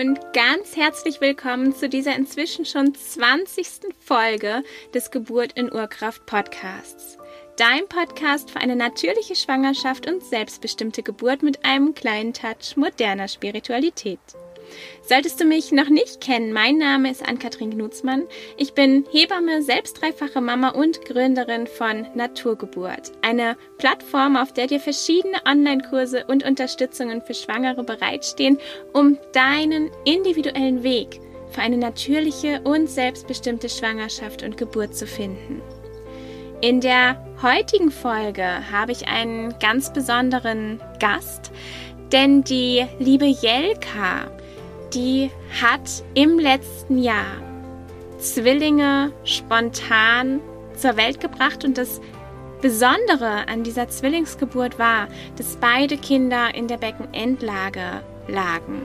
und ganz herzlich willkommen zu dieser inzwischen schon 20. Folge des Geburt in Urkraft Podcasts. Dein Podcast für eine natürliche Schwangerschaft und selbstbestimmte Geburt mit einem kleinen Touch moderner Spiritualität. Solltest du mich noch nicht kennen, mein Name ist Ann-Kathrin Knutzmann. Ich bin Hebamme, selbst dreifache Mama und Gründerin von Naturgeburt. Eine Plattform, auf der dir verschiedene Online-Kurse und Unterstützungen für Schwangere bereitstehen, um deinen individuellen Weg für eine natürliche und selbstbestimmte Schwangerschaft und Geburt zu finden. In der heutigen Folge habe ich einen ganz besonderen Gast, denn die liebe Jelka die hat im letzten Jahr Zwillinge spontan zur Welt gebracht und das Besondere an dieser Zwillingsgeburt war, dass beide Kinder in der Beckenendlage lagen.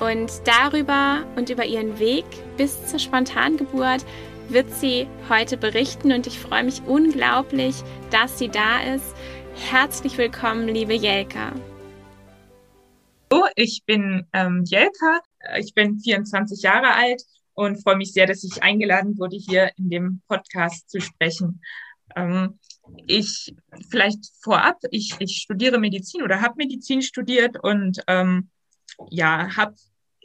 Und darüber und über ihren Weg bis zur Spontangeburt wird sie heute berichten und ich freue mich unglaublich, dass sie da ist. Herzlich willkommen, liebe Jelka. Hallo, ich bin ähm, Jelka, ich bin 24 Jahre alt und freue mich sehr, dass ich eingeladen wurde, hier in dem Podcast zu sprechen. Ähm, ich vielleicht vorab, ich, ich studiere Medizin oder habe Medizin studiert und ähm, ja, habe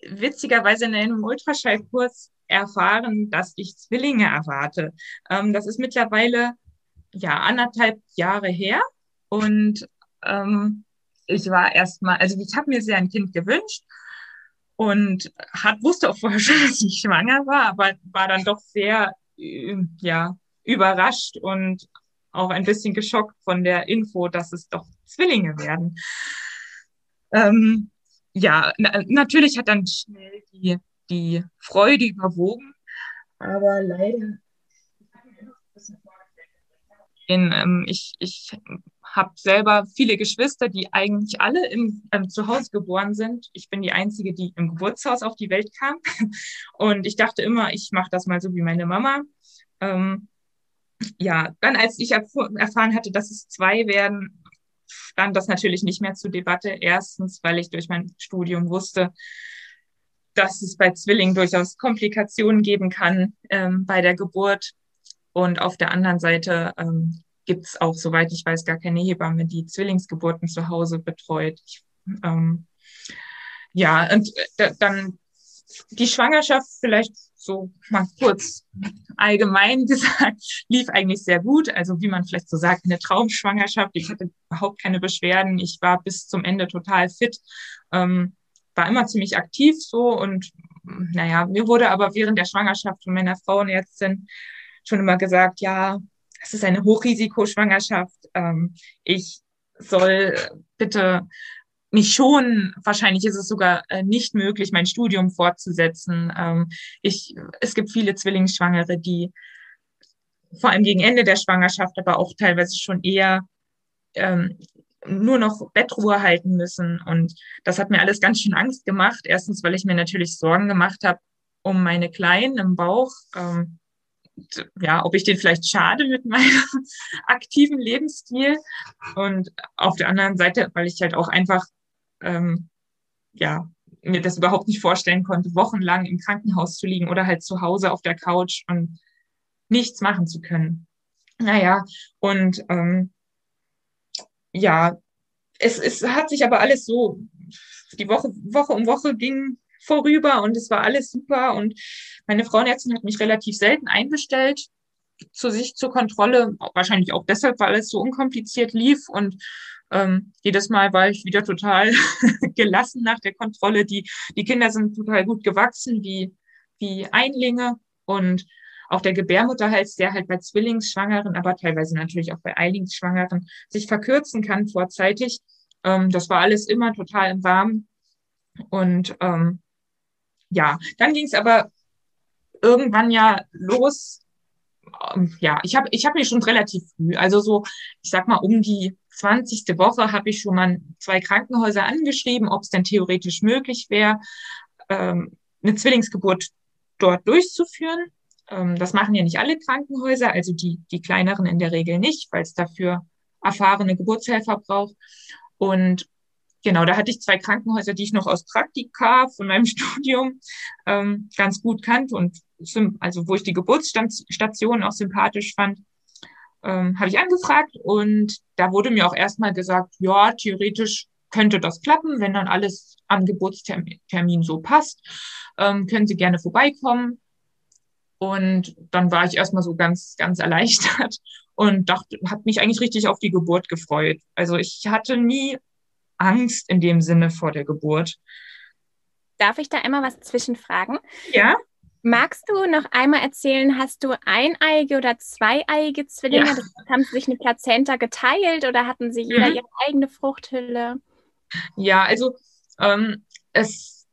witzigerweise in einem Ultraschallkurs erfahren, dass ich Zwillinge erwarte. Ähm, das ist mittlerweile ja anderthalb Jahre her und ähm, ich war erstmal, also ich habe mir sehr ein Kind gewünscht und hat, wusste auch vorher schon, dass ich schwanger war, aber war dann doch sehr, äh, ja, überrascht und auch ein bisschen geschockt von der Info, dass es doch Zwillinge werden. Ähm, ja, na, natürlich hat dann schnell die, die Freude überwogen, aber leider ähm, ich, ich habe selber viele Geschwister, die eigentlich alle im, ähm, zu Hause geboren sind. Ich bin die Einzige, die im Geburtshaus auf die Welt kam. Und ich dachte immer, ich mache das mal so wie meine Mama. Ähm, ja, dann als ich erfahren hatte, dass es zwei werden, stand das natürlich nicht mehr zur Debatte. Erstens, weil ich durch mein Studium wusste, dass es bei Zwillingen durchaus Komplikationen geben kann ähm, bei der Geburt. Und auf der anderen Seite ähm, gibt es auch, soweit ich weiß, gar keine Hebamme, die Zwillingsgeburten zu Hause betreut. Ich, ähm, ja, und äh, dann die Schwangerschaft vielleicht so mal kurz allgemein gesagt, lief eigentlich sehr gut. Also wie man vielleicht so sagt, eine Traumschwangerschaft. Ich hatte überhaupt keine Beschwerden. Ich war bis zum Ende total fit, ähm, war immer ziemlich aktiv so und naja, mir wurde aber während der Schwangerschaft von meiner Frauenärztin schon immer gesagt, ja, es ist eine Hochrisikoschwangerschaft. Ähm, ich soll bitte mich schon, wahrscheinlich ist es sogar äh, nicht möglich, mein Studium fortzusetzen. Ähm, ich, es gibt viele Zwillingsschwangere, die vor allem gegen Ende der Schwangerschaft, aber auch teilweise schon eher ähm, nur noch Bettruhe halten müssen. Und das hat mir alles ganz schön Angst gemacht. Erstens, weil ich mir natürlich Sorgen gemacht habe um meine Kleinen im Bauch. Ähm, ja, ob ich den vielleicht schade mit meinem aktiven Lebensstil. Und auf der anderen Seite, weil ich halt auch einfach, ähm, ja, mir das überhaupt nicht vorstellen konnte, wochenlang im Krankenhaus zu liegen oder halt zu Hause auf der Couch und nichts machen zu können. Naja, und ähm, ja, es, es hat sich aber alles so, die Woche, Woche um Woche ging vorüber und es war alles super. Und meine Frauenärztin hat mich relativ selten einbestellt zu sich zur Kontrolle, wahrscheinlich auch deshalb, weil es so unkompliziert lief und ähm, jedes Mal war ich wieder total gelassen nach der Kontrolle. Die, die Kinder sind total gut gewachsen, wie, wie Einlinge und auch der Gebärmutterhals, der halt bei Zwillingsschwangeren, aber teilweise natürlich auch bei Eilingsschwangeren sich verkürzen kann vorzeitig. Ähm, das war alles immer total im Warmen. Und ähm, ja, dann ging es aber irgendwann ja los. Ähm, ja, ich habe ich hab mich schon relativ früh, also so, ich sag mal, um die 20. Woche habe ich schon mal zwei Krankenhäuser angeschrieben, ob es denn theoretisch möglich wäre, ähm, eine Zwillingsgeburt dort durchzuführen. Ähm, das machen ja nicht alle Krankenhäuser, also die, die kleineren in der Regel nicht, weil es dafür erfahrene Geburtshelfer braucht. Und genau, da hatte ich zwei Krankenhäuser, die ich noch aus Praktika von meinem Studium ähm, ganz gut kannte und also wo ich die Geburtsstation auch sympathisch fand, ähm, habe ich angefragt und da wurde mir auch erstmal gesagt, ja, theoretisch könnte das klappen, wenn dann alles am Geburtstermin so passt, ähm, können Sie gerne vorbeikommen. Und dann war ich erstmal so ganz, ganz erleichtert und dachte, habe mich eigentlich richtig auf die Geburt gefreut. Also ich hatte nie Angst in dem Sinne vor der Geburt. Darf ich da einmal was zwischenfragen? Ja. Magst du noch einmal erzählen, hast du eineiige oder zweieiige Zwillinge? Ja. haben sie sich eine Plazenta geteilt oder hatten sie jeder mhm. ihre eigene Fruchthülle? Ja, also ähm, es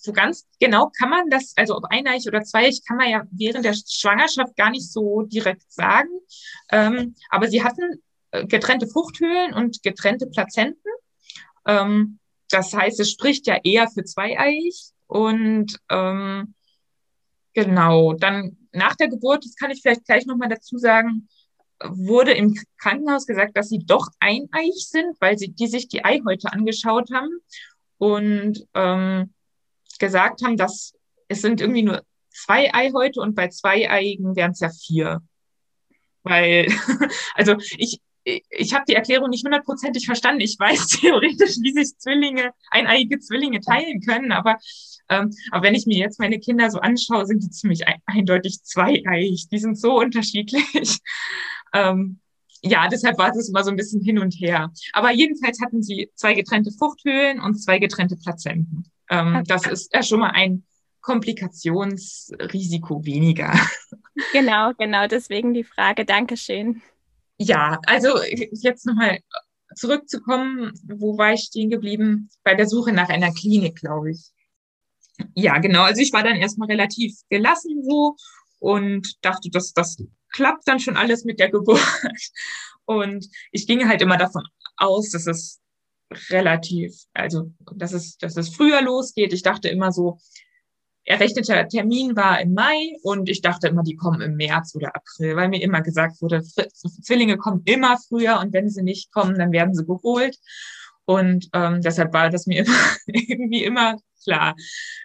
so ganz genau kann man das, also ob eineich oder zweieich, kann man ja während der Schwangerschaft gar nicht so direkt sagen. Ähm, aber sie hatten äh, getrennte Fruchthöhlen und getrennte Plazenten. Ähm, das heißt, es spricht ja eher für zweieich. Und ähm, genau, dann nach der Geburt, das kann ich vielleicht gleich nochmal dazu sagen, wurde im Krankenhaus gesagt, dass sie doch eineich sind, weil sie die sich die Eihäute angeschaut haben und ähm, gesagt haben, dass es sind irgendwie nur zwei Eihäute und bei zweieigen wären es ja vier. Weil, also ich, ich habe die Erklärung nicht hundertprozentig verstanden. Ich weiß theoretisch, wie sich Zwillinge, eineiige Zwillinge teilen können, aber, ähm, aber wenn ich mir jetzt meine Kinder so anschaue, sind die ziemlich eindeutig zweieig. Die sind so unterschiedlich. Ähm, ja, deshalb war es immer so ein bisschen hin und her. Aber jedenfalls hatten sie zwei getrennte Fruchthöhlen und zwei getrennte Plazenten. Ähm. Das ist ja schon mal ein Komplikationsrisiko weniger. Genau, genau, deswegen die Frage. Dankeschön. Ja, also jetzt nochmal zurückzukommen, wo war ich stehen geblieben? Bei der Suche nach einer Klinik, glaube ich. Ja, genau. Also ich war dann erstmal relativ gelassen so und dachte, dass das klappt dann schon alles mit der Geburt. Und ich ging halt immer davon aus, dass es relativ, also dass es, dass es früher losgeht. Ich dachte immer so, errechteter Termin war im Mai und ich dachte immer, die kommen im März oder April, weil mir immer gesagt wurde, Zwillinge kommen immer früher und wenn sie nicht kommen, dann werden sie geholt. Und ähm, deshalb war das mir immer, irgendwie immer klar.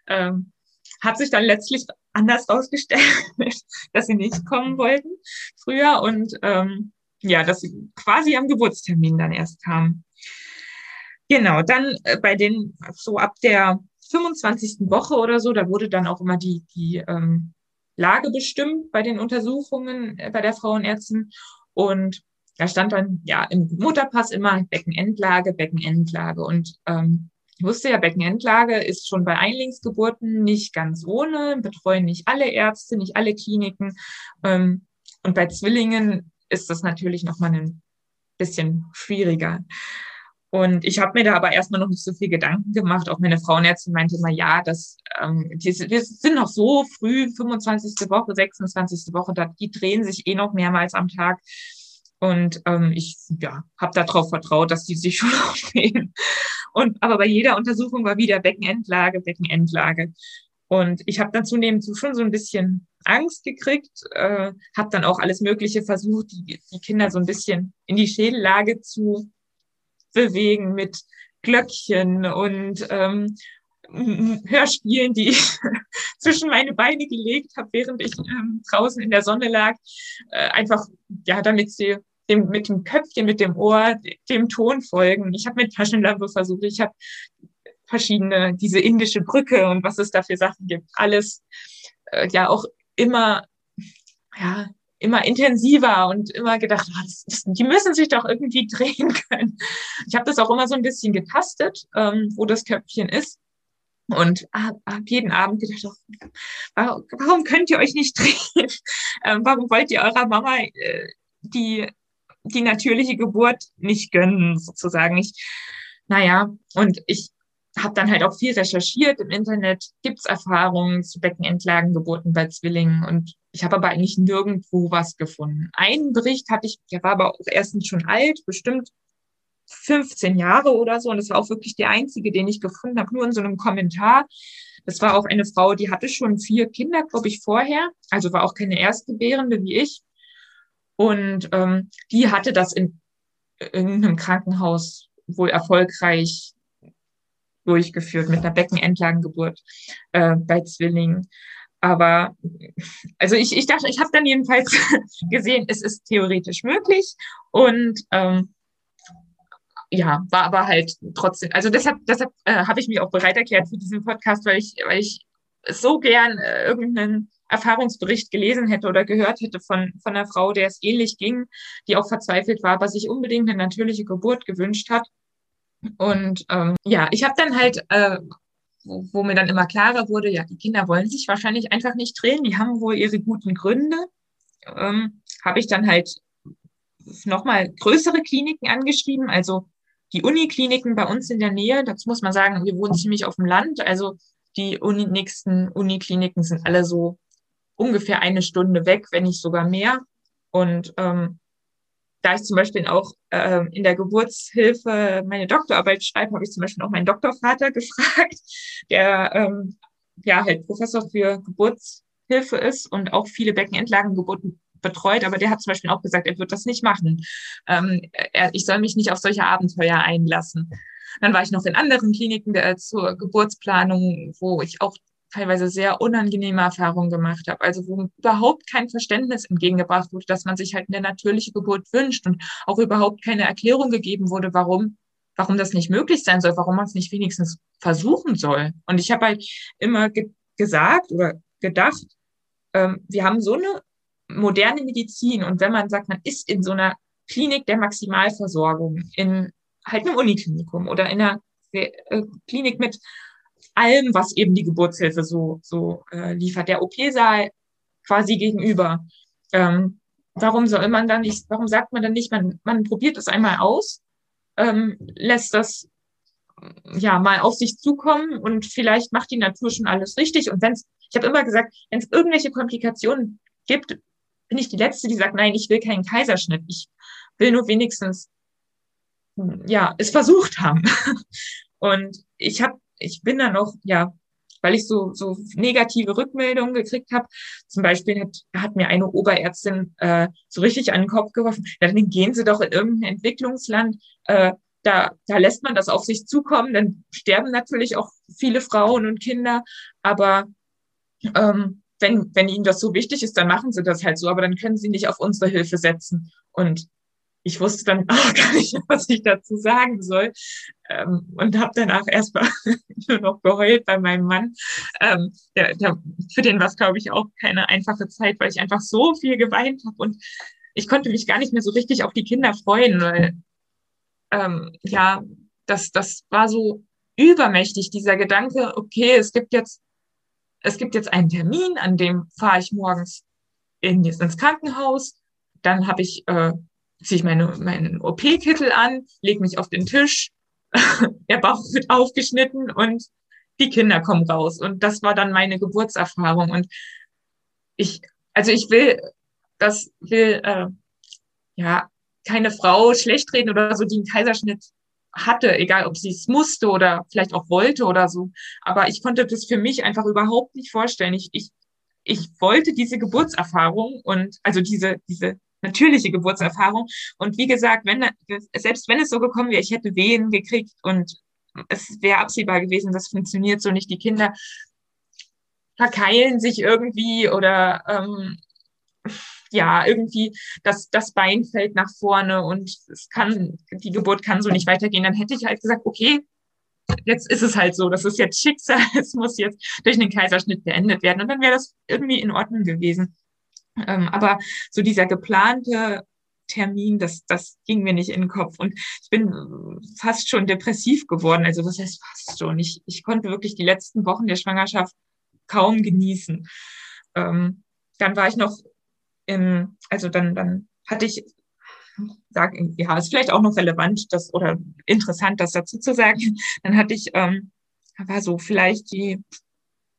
Ähm, hat sich dann letztlich anders rausgestellt, dass sie nicht kommen wollten früher und ähm, ja, dass sie quasi am Geburtstermin dann erst kamen. Genau, dann äh, bei den, so ab der 25. Woche oder so, da wurde dann auch immer die, die ähm, Lage bestimmt bei den Untersuchungen äh, bei der Frauenärztin. Und da stand dann ja im Mutterpass immer Beckenendlage, Beckenendlage. Und ähm, ich wusste ja, Beckenendlage ist schon bei Einlingsgeburten nicht ganz ohne, betreuen nicht alle Ärzte, nicht alle Kliniken. Ähm, und bei Zwillingen ist das natürlich nochmal ein bisschen schwieriger. Und ich habe mir da aber erstmal noch nicht so viel Gedanken gemacht. Auch meine Frauenärztin meinte immer, ja, das, ähm, die, wir sind noch so früh, 25. Woche, 26. Woche, da, die drehen sich eh noch mehrmals am Tag. Und ähm, ich ja, habe darauf vertraut, dass die sich schon aufnehmen. Und aber bei jeder Untersuchung war wieder Beckenendlage, Beckenendlage. Und ich habe dann zunehmend schon so ein bisschen Angst gekriegt, äh, habe dann auch alles Mögliche versucht, die, die Kinder so ein bisschen in die Schädellage zu bewegen mit Glöckchen und ähm, Hörspielen, die ich zwischen meine Beine gelegt habe, während ich ähm, draußen in der Sonne lag, äh, einfach ja, damit sie dem, mit dem Köpfchen, mit dem Ohr, dem Ton folgen. Ich habe mit Taschenlampe versucht, ich habe verschiedene, diese indische Brücke und was es da für Sachen gibt, alles äh, ja auch immer, ja, immer intensiver und immer gedacht, oh, das, das, die müssen sich doch irgendwie drehen können. Ich habe das auch immer so ein bisschen getastet, ähm, wo das Köpfchen ist. Und habe hab jeden Abend gedacht, oh, warum, warum könnt ihr euch nicht drehen? Ähm, warum wollt ihr eurer Mama äh, die die natürliche Geburt nicht gönnen, sozusagen. Ich, naja, und ich habe dann halt auch viel recherchiert im Internet, gibt's Erfahrungen zu Beckenendlagengeburten bei Zwillingen und ich habe aber eigentlich nirgendwo was gefunden. Einen Bericht hatte ich, der war aber auch erstens schon alt, bestimmt 15 Jahre oder so und das war auch wirklich der einzige, den ich gefunden habe, nur in so einem Kommentar. Das war auch eine Frau, die hatte schon vier Kinder, glaube ich, vorher, also war auch keine Erstgebärende wie ich und ähm, die hatte das in irgendeinem Krankenhaus wohl erfolgreich durchgeführt mit einer Beckenendlagengeburt äh, bei Zwillingen. Aber also ich, ich dachte, ich habe dann jedenfalls gesehen, es ist theoretisch möglich und ähm, ja, war aber halt trotzdem, also deshalb, deshalb äh, habe ich mich auch bereit erklärt für diesen Podcast, weil ich, weil ich so gern äh, irgendeinen Erfahrungsbericht gelesen hätte oder gehört hätte von, von einer Frau, der es ähnlich ging, die auch verzweifelt war, aber sich unbedingt eine natürliche Geburt gewünscht hat. Und ähm, ja, ich habe dann halt, äh, wo, wo mir dann immer klarer wurde, ja, die Kinder wollen sich wahrscheinlich einfach nicht drehen, die haben wohl ihre guten Gründe, ähm, habe ich dann halt nochmal größere Kliniken angeschrieben, also die Unikliniken bei uns in der Nähe, das muss man sagen, wir wohnen ziemlich auf dem Land, also die Uni, nächsten Unikliniken sind alle so ungefähr eine Stunde weg, wenn nicht sogar mehr. Und ähm, da ich zum Beispiel auch äh, in der Geburtshilfe meine Doktorarbeit schreibe, habe ich zum Beispiel auch meinen Doktorvater gefragt, der ähm, ja halt Professor für Geburtshilfe ist und auch viele Beckenendlagengeburten betreut, aber der hat zum Beispiel auch gesagt, er wird das nicht machen. Ähm, er, ich soll mich nicht auf solche Abenteuer einlassen. Dann war ich noch in anderen Kliniken der, zur Geburtsplanung, wo ich auch teilweise sehr unangenehme Erfahrungen gemacht habe. Also wo überhaupt kein Verständnis entgegengebracht wurde, dass man sich halt eine natürliche Geburt wünscht und auch überhaupt keine Erklärung gegeben wurde, warum warum das nicht möglich sein soll, warum man es nicht wenigstens versuchen soll. Und ich habe halt immer ge gesagt oder gedacht, ähm, wir haben so eine moderne Medizin und wenn man sagt, man ist in so einer Klinik der Maximalversorgung, in halt einem Uniklinikum oder in einer äh, Klinik mit allem, was eben die Geburtshilfe so, so äh, liefert, der OP-Saal quasi gegenüber. Ähm, warum soll man dann nicht, warum sagt man dann nicht, man, man probiert es einmal aus, ähm, lässt das ja mal auf sich zukommen und vielleicht macht die Natur schon alles richtig. Und wenn es, ich habe immer gesagt, wenn es irgendwelche Komplikationen gibt, bin ich die Letzte, die sagt, nein, ich will keinen Kaiserschnitt. Ich will nur wenigstens ja es versucht haben. Und ich habe ich bin da noch, ja, weil ich so, so negative Rückmeldungen gekriegt habe. Zum Beispiel hat, hat mir eine Oberärztin äh, so richtig an den Kopf geworfen, dann gehen Sie doch in irgendein Entwicklungsland, äh, da, da lässt man das auf sich zukommen, dann sterben natürlich auch viele Frauen und Kinder, aber ähm, wenn, wenn Ihnen das so wichtig ist, dann machen Sie das halt so, aber dann können Sie nicht auf unsere Hilfe setzen. Und ich wusste dann auch gar nicht, was ich dazu sagen soll ähm, und habe danach erstmal nur noch geheult bei meinem Mann. Ähm, der, der, für den war es, glaube ich, auch keine einfache Zeit, weil ich einfach so viel geweint habe und ich konnte mich gar nicht mehr so richtig auf die Kinder freuen, weil ähm, ja, das, das war so übermächtig, dieser Gedanke, okay, es gibt jetzt, es gibt jetzt einen Termin, an dem fahre ich morgens in, ins Krankenhaus, dann habe ich äh, ziehe ich meine, meinen OP-Kittel an, lege mich auf den Tisch, der Bauch wird aufgeschnitten und die Kinder kommen raus. Und das war dann meine Geburtserfahrung. Und ich, also ich will, das will, äh, ja, keine Frau schlecht reden oder so, die einen Kaiserschnitt hatte, egal ob sie es musste oder vielleicht auch wollte oder so. Aber ich konnte das für mich einfach überhaupt nicht vorstellen. Ich, ich, ich wollte diese Geburtserfahrung und also diese, diese natürliche Geburtserfahrung. Und wie gesagt, wenn, selbst wenn es so gekommen wäre, ich hätte Wehen gekriegt und es wäre absehbar gewesen, das funktioniert so nicht. Die Kinder verkeilen sich irgendwie oder ähm, ja, irgendwie das, das Bein fällt nach vorne und es kann, die Geburt kann so nicht weitergehen, dann hätte ich halt gesagt, okay, jetzt ist es halt so, das ist jetzt Schicksal, es muss jetzt durch einen Kaiserschnitt beendet werden und dann wäre das irgendwie in Ordnung gewesen. Ähm, aber so dieser geplante Termin, das, das ging mir nicht in den Kopf. Und ich bin fast schon depressiv geworden. Also das heißt fast schon. Ich, ich konnte wirklich die letzten Wochen der Schwangerschaft kaum genießen. Ähm, dann war ich noch im, also dann, dann hatte ich, sag, ja, ist vielleicht auch noch relevant, das oder interessant, das dazu zu sagen. Dann hatte ich, ähm, war so vielleicht die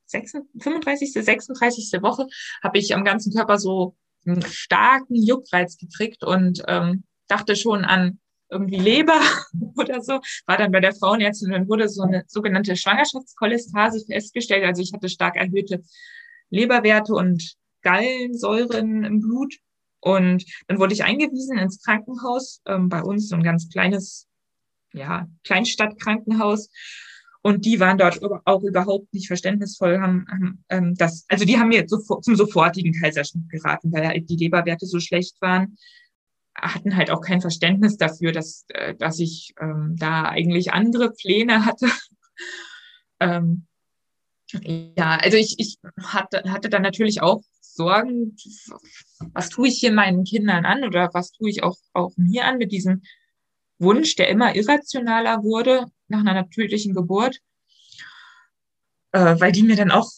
35., 36. Woche habe ich am ganzen Körper so einen starken Juckreiz gekriegt und ähm, dachte schon an irgendwie Leber oder so, war dann bei der Frauenärztin und dann wurde so eine sogenannte Schwangerschaftskolestase festgestellt. Also ich hatte stark erhöhte Leberwerte und Gallensäuren im Blut. Und dann wurde ich eingewiesen ins Krankenhaus, ähm, bei uns so ein ganz kleines, ja, Kleinstadtkrankenhaus. Und die waren dort auch überhaupt nicht verständnisvoll, haben, haben ähm, das, also die haben mir zum sofortigen Kaiserschnitt geraten, weil halt die Leberwerte so schlecht waren, hatten halt auch kein Verständnis dafür, dass, äh, dass ich ähm, da eigentlich andere Pläne hatte. ähm, ja, also ich, ich hatte, hatte dann natürlich auch Sorgen, was tue ich hier meinen Kindern an oder was tue ich auch, auch mir an mit diesem Wunsch, der immer irrationaler wurde nach einer natürlichen Geburt, äh, weil die mir dann auch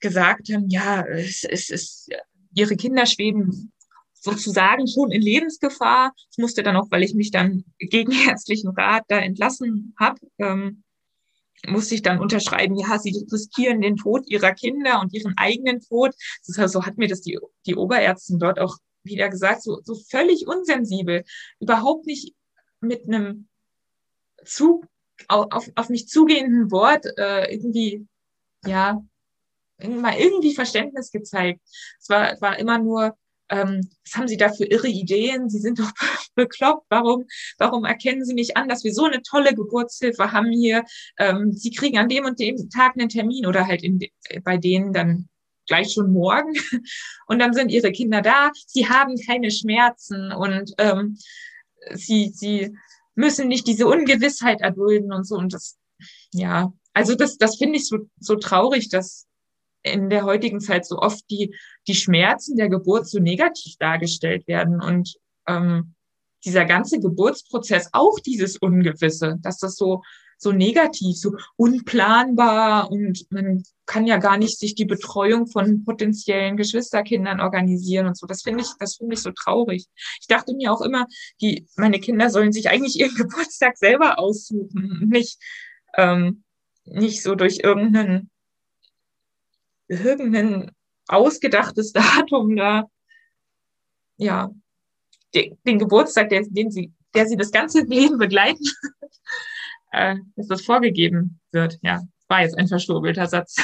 gesagt haben, ja, es, es ist, ihre Kinder schweben sozusagen schon in Lebensgefahr. Ich musste dann auch, weil ich mich dann gegen ärztlichen Rat da entlassen habe, ähm, musste ich dann unterschreiben, ja, sie riskieren den Tod ihrer Kinder und ihren eigenen Tod. Das heißt, so hat mir das die, die Oberärztin dort auch wieder gesagt, so, so völlig unsensibel, überhaupt nicht mit einem zu, auf, auf mich zugehenden Wort äh, irgendwie, ja, mal irgendwie Verständnis gezeigt. Es war, war immer nur, ähm, was haben Sie da für irre Ideen? Sie sind doch bekloppt. Warum, warum erkennen Sie nicht an, dass wir so eine tolle Geburtshilfe haben hier? Ähm, Sie kriegen an dem und dem Tag einen Termin oder halt in, bei denen dann gleich schon morgen. Und dann sind Ihre Kinder da. Sie haben keine Schmerzen und ähm, Sie, Sie müssen nicht diese Ungewissheit erdulden und so. Und das, ja, also das, das finde ich so, so traurig, dass in der heutigen Zeit so oft die, die Schmerzen der Geburt so negativ dargestellt werden und ähm, dieser ganze Geburtsprozess auch dieses Ungewisse, dass das so so negativ, so unplanbar und man kann ja gar nicht sich die Betreuung von potenziellen Geschwisterkindern organisieren und so. Das finde ich, das finde ich so traurig. Ich dachte mir auch immer, die, meine Kinder sollen sich eigentlich ihren Geburtstag selber aussuchen, nicht, ähm, nicht so durch irgendeinen irgendein ausgedachtes Datum da, ja, den, den Geburtstag, der, den sie, der sie das ganze Leben begleiten, äh, dass das vorgegeben wird. Ja, war jetzt ein verschwurbelter Satz.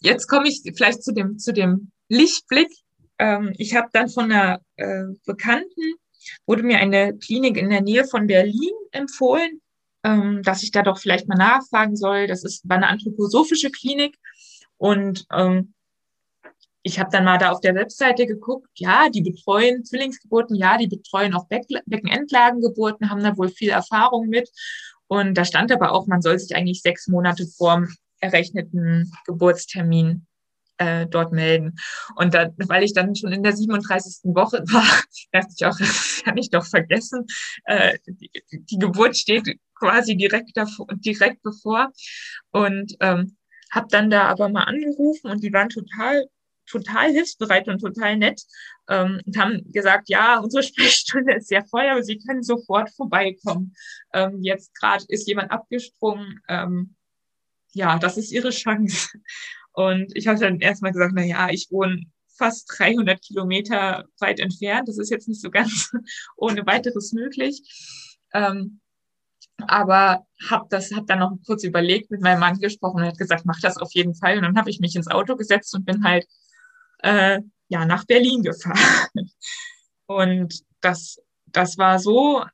Jetzt komme ich vielleicht zu dem, zu dem Lichtblick. Ähm, ich habe dann von einer äh, Bekannten, wurde mir eine Klinik in der Nähe von Berlin empfohlen, ähm, dass ich da doch vielleicht mal nachfragen soll. Das ist war eine anthroposophische Klinik und ähm, ich habe dann mal da auf der Webseite geguckt, ja, die betreuen Zwillingsgeburten, ja, die betreuen auch Beck Beckenendlagengeburten, haben da wohl viel Erfahrung mit. Und da stand aber auch, man soll sich eigentlich sechs Monate vorm errechneten Geburtstermin äh, dort melden. Und da, weil ich dann schon in der 37. Woche war, dachte ich auch, das kann ich doch vergessen. Äh, die, die Geburt steht quasi direkt davor, direkt bevor. Und ähm, habe dann da aber mal angerufen und die waren total total hilfsbereit und total nett ähm, und haben gesagt, ja, unsere Sprechstunde ist sehr voll, aber Sie können sofort vorbeikommen. Ähm, jetzt gerade ist jemand abgesprungen. Ähm, ja, das ist Ihre Chance. Und ich habe dann erstmal gesagt, na ja, ich wohne fast 300 Kilometer weit entfernt. Das ist jetzt nicht so ganz ohne weiteres möglich. Ähm, aber habe das hab dann noch kurz überlegt, mit meinem Mann gesprochen und hat gesagt, mach das auf jeden Fall. Und dann habe ich mich ins Auto gesetzt und bin halt äh, ja nach Berlin gefahren. Und das das war so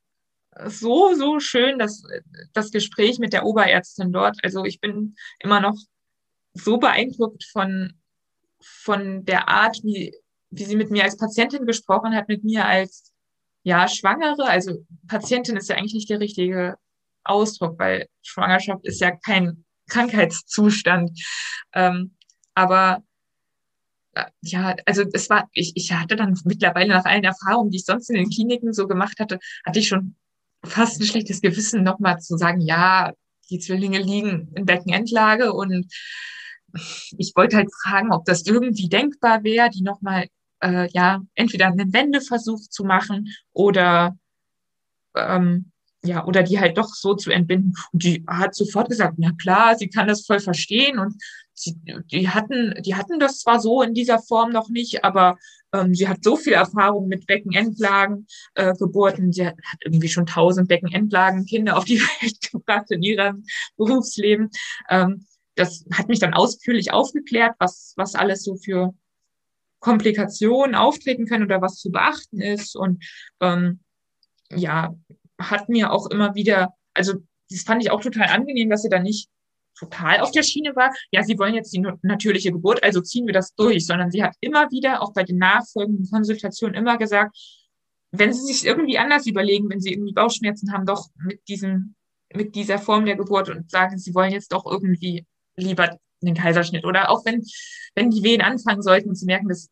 so so schön, dass das Gespräch mit der Oberärztin dort. Also ich bin immer noch so beeindruckt von von der Art, wie wie sie mit mir als Patientin gesprochen hat, mit mir als ja, Schwangere, also Patientin ist ja eigentlich nicht der richtige Ausdruck, weil Schwangerschaft ist ja kein Krankheitszustand. Ähm, aber ja, also es war, ich, ich hatte dann mittlerweile nach allen Erfahrungen, die ich sonst in den Kliniken so gemacht hatte, hatte ich schon fast ein schlechtes Gewissen, nochmal zu sagen, ja, die Zwillinge liegen in Beckenendlage und ich wollte halt fragen, ob das irgendwie denkbar wäre, die nochmal, äh, ja, entweder einen Wendeversuch zu machen oder ähm, ja, oder die halt doch so zu entbinden. Und die hat sofort gesagt, na klar, sie kann das voll verstehen und sie, die hatten, die hatten das zwar so in dieser Form noch nicht, aber ähm, sie hat so viel Erfahrung mit Beckenendlagen, äh, Geburten. Sie hat, hat irgendwie schon tausend Beckenendlagen Kinder auf die Welt gebracht in ihrem Berufsleben. Ähm, das hat mich dann ausführlich aufgeklärt, was, was alles so für Komplikationen auftreten können oder was zu beachten ist. Und ähm, ja, hat mir auch immer wieder, also das fand ich auch total angenehm, dass sie da nicht total auf der Schiene war, ja, sie wollen jetzt die natürliche Geburt, also ziehen wir das durch, sondern sie hat immer wieder, auch bei den nachfolgenden Konsultationen, immer gesagt, wenn sie sich irgendwie anders überlegen, wenn sie irgendwie Bauchschmerzen haben, doch mit diesem, mit dieser Form der Geburt und sagen, sie wollen jetzt doch irgendwie lieber einen Kaiserschnitt oder auch wenn, wenn die Wehen anfangen sollten und sie merken, dass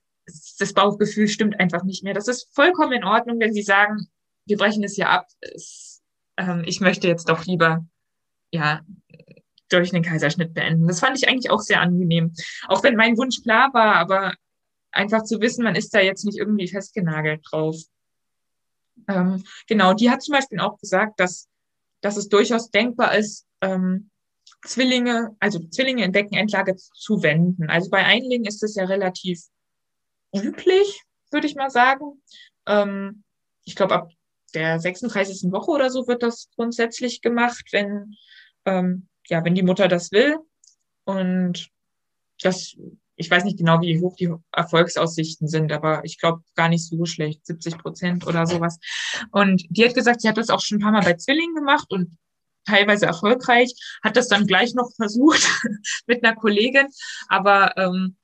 das Bauchgefühl stimmt einfach nicht mehr. Das ist vollkommen in Ordnung, wenn sie sagen, wir brechen es ja ab. Es, ähm, ich möchte jetzt doch lieber, ja, durch einen Kaiserschnitt beenden. Das fand ich eigentlich auch sehr angenehm. Auch wenn mein Wunsch klar war, aber einfach zu wissen, man ist da jetzt nicht irgendwie festgenagelt drauf. Ähm, genau, die hat zum Beispiel auch gesagt, dass, dass es durchaus denkbar ist, ähm, Zwillinge, also Zwillinge in Beckenendlage zu wenden. Also bei Einlingen ist es ja relativ üblich, würde ich mal sagen. Ähm, ich glaube, ab der 36. Woche oder so wird das grundsätzlich gemacht, wenn ähm, ja, wenn die Mutter das will. Und das, ich weiß nicht genau, wie hoch die Erfolgsaussichten sind, aber ich glaube gar nicht so schlecht, 70 Prozent oder sowas. Und die hat gesagt, sie hat das auch schon ein paar Mal bei Zwillingen gemacht und teilweise erfolgreich, hat das dann gleich noch versucht mit einer Kollegin, aber ähm,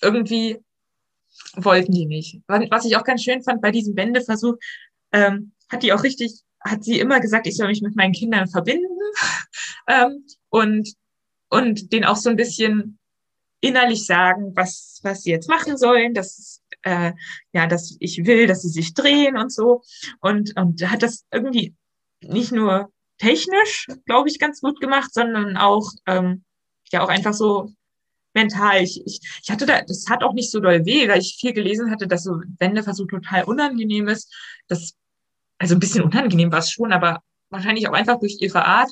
irgendwie wollten die nicht. Was ich auch ganz schön fand bei diesem Wendeversuch, ähm, hat die auch richtig, hat sie immer gesagt, ich soll mich mit meinen Kindern verbinden ähm, und, und den auch so ein bisschen innerlich sagen, was, was sie jetzt machen sollen, dass, äh, ja, dass ich will, dass sie sich drehen und so. Und, und hat das irgendwie nicht nur technisch, glaube ich, ganz gut gemacht, sondern auch, ähm, ja, auch einfach so mental. Ich, ich, ich hatte da, das hat auch nicht so doll weh, weil ich viel gelesen hatte, dass so Wendeversuch total unangenehm ist. Das, also ein bisschen unangenehm war es schon, aber wahrscheinlich auch einfach durch ihre Art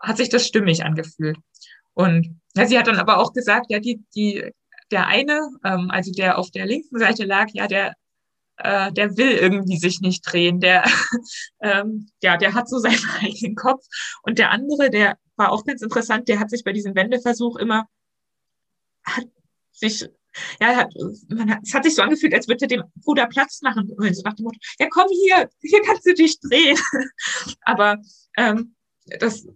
hat sich das stimmig angefühlt. Und ja, sie hat dann aber auch gesagt, ja, die, die, der eine, ähm, also der auf der linken Seite lag, ja, der, äh, der will irgendwie sich nicht drehen, der, ähm, ja, der hat so seinen eigenen Kopf. Und der andere, der war auch ganz interessant, der hat sich bei diesem Wendeversuch immer, hat sich ja, hat, hat, es hat sich so angefühlt, als würde er dem Bruder Platz machen wollen. So nach dem Motto, ja komm hier, hier kannst du dich drehen. Aber ähm, das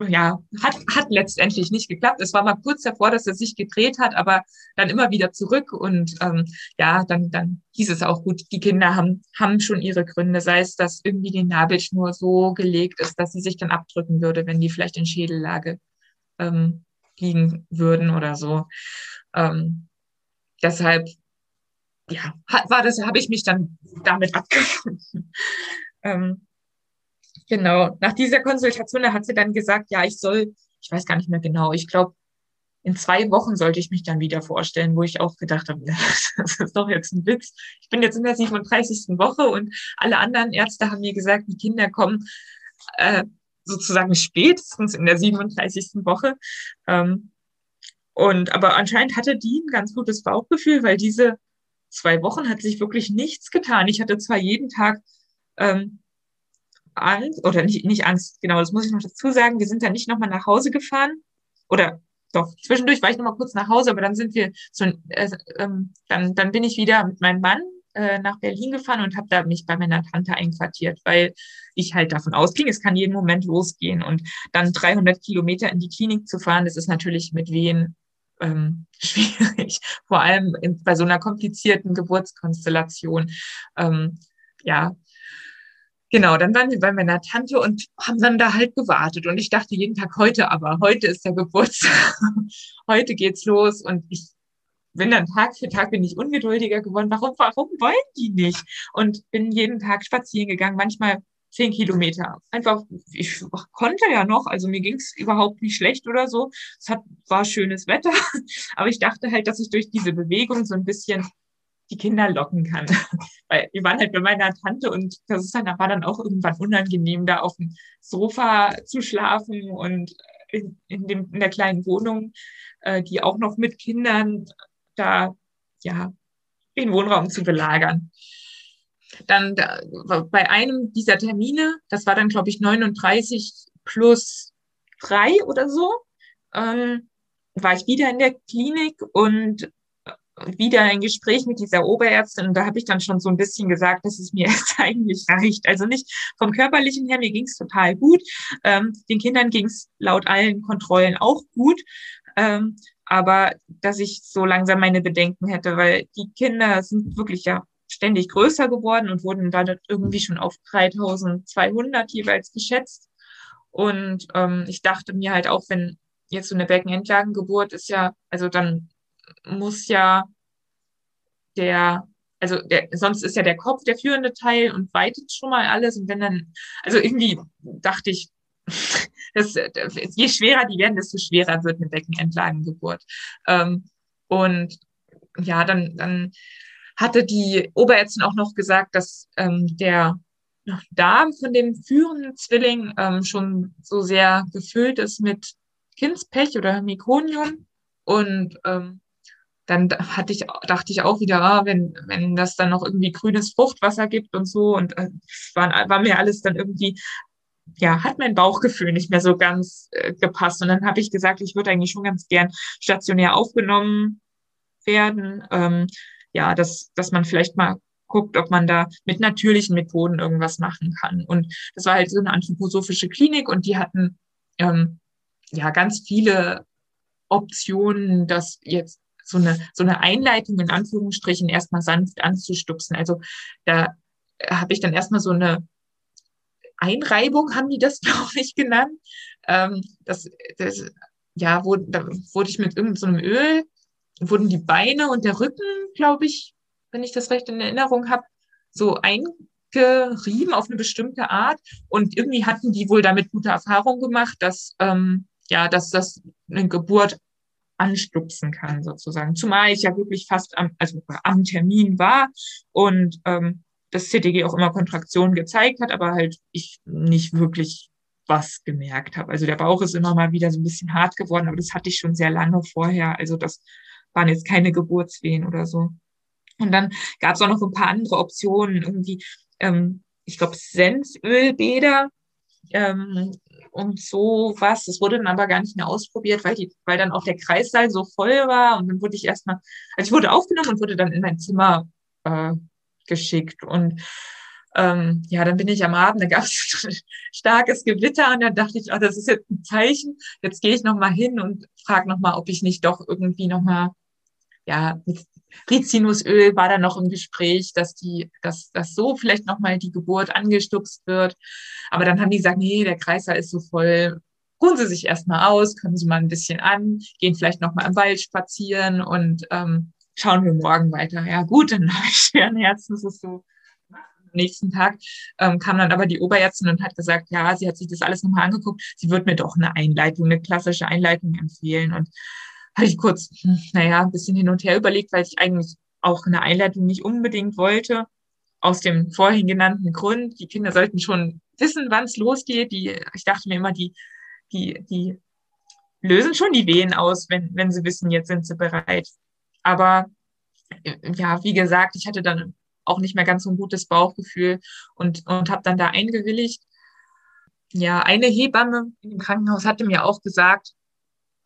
ja, hat, hat letztendlich nicht geklappt. Es war mal kurz davor, dass er sich gedreht hat, aber dann immer wieder zurück und ähm, ja, dann, dann hieß es auch gut, die Kinder haben, haben schon ihre Gründe, sei es, dass irgendwie die Nabelschnur so gelegt ist, dass sie sich dann abdrücken würde, wenn die vielleicht in Schädellage ähm, liegen würden oder so. Ähm, deshalb, ja, war das, habe ich mich dann damit abgefunden. ähm, Genau. Nach dieser Konsultation hat sie dann gesagt, ja, ich soll, ich weiß gar nicht mehr genau, ich glaube, in zwei Wochen sollte ich mich dann wieder vorstellen, wo ich auch gedacht habe, das ist doch jetzt ein Witz. Ich bin jetzt in der 37. Woche und alle anderen Ärzte haben mir gesagt, die Kinder kommen äh, sozusagen spätestens in der 37. Woche. Ähm, und aber anscheinend hatte die ein ganz gutes Bauchgefühl, weil diese zwei Wochen hat sich wirklich nichts getan. Ich hatte zwar jeden Tag ähm, Angst, oder nicht, nicht Angst, genau, das muss ich noch dazu sagen. Wir sind dann nicht nochmal nach Hause gefahren. Oder doch, zwischendurch war ich nochmal kurz nach Hause, aber dann sind wir so, äh, ähm, dann, dann bin ich wieder mit meinem Mann äh, nach Berlin gefahren und habe da mich bei meiner Tante einquartiert, weil ich halt davon ausging, es kann jeden Moment losgehen. Und dann 300 Kilometer in die Klinik zu fahren, das ist natürlich mit Wehen ähm, schwierig, vor allem in, bei so einer komplizierten Geburtskonstellation. Ähm, ja, Genau, dann waren wir bei meiner Tante und haben dann da halt gewartet. Und ich dachte jeden Tag heute aber, heute ist der Geburtstag, heute geht's los. Und ich bin dann Tag für Tag bin ich ungeduldiger geworden. Warum, warum wollen die nicht? Und bin jeden Tag spazieren gegangen, manchmal zehn Kilometer. Einfach, ich konnte ja noch, also mir ging's überhaupt nicht schlecht oder so. Es hat, war schönes Wetter, aber ich dachte halt, dass ich durch diese Bewegung so ein bisschen die Kinder locken kann. Weil wir waren halt bei meiner Tante und das ist dann, war dann auch irgendwann unangenehm, da auf dem Sofa zu schlafen und in, in, dem, in der kleinen Wohnung, äh, die auch noch mit Kindern da, ja, den Wohnraum zu belagern. Dann da, bei einem dieser Termine, das war dann, glaube ich, 39 plus drei oder so, ähm, war ich wieder in der Klinik und wieder ein Gespräch mit dieser Oberärztin und da habe ich dann schon so ein bisschen gesagt, dass es mir jetzt eigentlich reicht. Also nicht vom körperlichen her, mir ging es total gut. Ähm, den Kindern ging es laut allen Kontrollen auch gut. Ähm, aber dass ich so langsam meine Bedenken hätte, weil die Kinder sind wirklich ja ständig größer geworden und wurden dann irgendwie schon auf 3200 jeweils geschätzt. Und ähm, ich dachte mir halt auch, wenn jetzt so eine Beckenendlagengeburt ist ja, also dann muss ja der, also der, sonst ist ja der Kopf der führende Teil und weitet schon mal alles. Und wenn dann, also irgendwie dachte ich, das, je schwerer die werden, desto schwerer wird eine Beckenendlagengeburt. Ähm, und ja, dann, dann hatte die Oberärztin auch noch gesagt, dass ähm, der Darm von dem führenden Zwilling ähm, schon so sehr gefüllt ist mit Kindspech oder Mekonium. Und ähm, dann hatte ich, dachte ich auch wieder, ah, wenn, wenn das dann noch irgendwie grünes Fruchtwasser gibt und so. Und äh, war, war mir alles dann irgendwie, ja, hat mein Bauchgefühl nicht mehr so ganz äh, gepasst. Und dann habe ich gesagt, ich würde eigentlich schon ganz gern stationär aufgenommen werden. Ähm, ja, dass, dass man vielleicht mal guckt, ob man da mit natürlichen Methoden irgendwas machen kann. Und das war halt so eine anthroposophische Klinik und die hatten ähm, ja ganz viele Optionen, das jetzt so eine, so eine Einleitung in Anführungsstrichen erstmal sanft anzustupsen. Also da habe ich dann erstmal so eine Einreibung, haben die das, glaube ich, genannt. Ähm, das, das, ja, wurde, da wurde ich mit irgendeinem so Öl, wurden die Beine und der Rücken, glaube ich, wenn ich das recht in Erinnerung habe, so eingerieben auf eine bestimmte Art. Und irgendwie hatten die wohl damit gute Erfahrungen gemacht, dass, ähm, ja, dass das eine Geburt anstupsen kann, sozusagen. Zumal ich ja wirklich fast am, also am Termin war und ähm, das CTG auch immer Kontraktionen gezeigt hat, aber halt ich nicht wirklich was gemerkt habe. Also der Bauch ist immer mal wieder so ein bisschen hart geworden, aber das hatte ich schon sehr lange vorher. Also das waren jetzt keine Geburtswehen oder so. Und dann gab es auch noch ein paar andere Optionen, irgendwie, ähm, ich glaube, Senfölbäder ähm, und so was. Das wurde dann aber gar nicht mehr ausprobiert, weil, die, weil dann auch der Kreissaal so voll war. Und dann wurde ich erstmal, also ich wurde aufgenommen und wurde dann in mein Zimmer äh, geschickt. Und ähm, ja, dann bin ich am Abend, da gab es starkes Gewitter und dann dachte ich, oh, das ist jetzt ein Zeichen. Jetzt gehe ich nochmal hin und frage nochmal, ob ich nicht doch irgendwie nochmal, ja, mit Rizinusöl war da noch im Gespräch, dass die, dass, dass so vielleicht nochmal die Geburt angestupst wird. Aber dann haben die gesagt, nee, der Kreiser ist so voll. Ruhen Sie sich erstmal aus, können Sie mal ein bisschen an, gehen vielleicht nochmal im Wald spazieren und ähm, schauen wir morgen weiter. Ja, gut, dann habe ich schweren Herzens ist so. Nächsten Tag ähm, kam dann aber die Oberärztin und hat gesagt, ja, sie hat sich das alles nochmal angeguckt. Sie wird mir doch eine Einleitung, eine klassische Einleitung empfehlen. Und habe ich kurz, hm, naja, ein bisschen hin und her überlegt, weil ich eigentlich auch eine Einleitung nicht unbedingt wollte. Aus dem vorhin genannten Grund. Die Kinder sollten schon wissen, wann es losgeht. Die, ich dachte mir immer, die, die, die lösen schon die Wehen aus, wenn, wenn sie wissen, jetzt sind sie bereit. Aber ja, wie gesagt, ich hatte dann auch nicht mehr ganz so ein gutes Bauchgefühl und, und habe dann da eingewilligt. Ja, eine Hebamme im Krankenhaus hatte mir auch gesagt,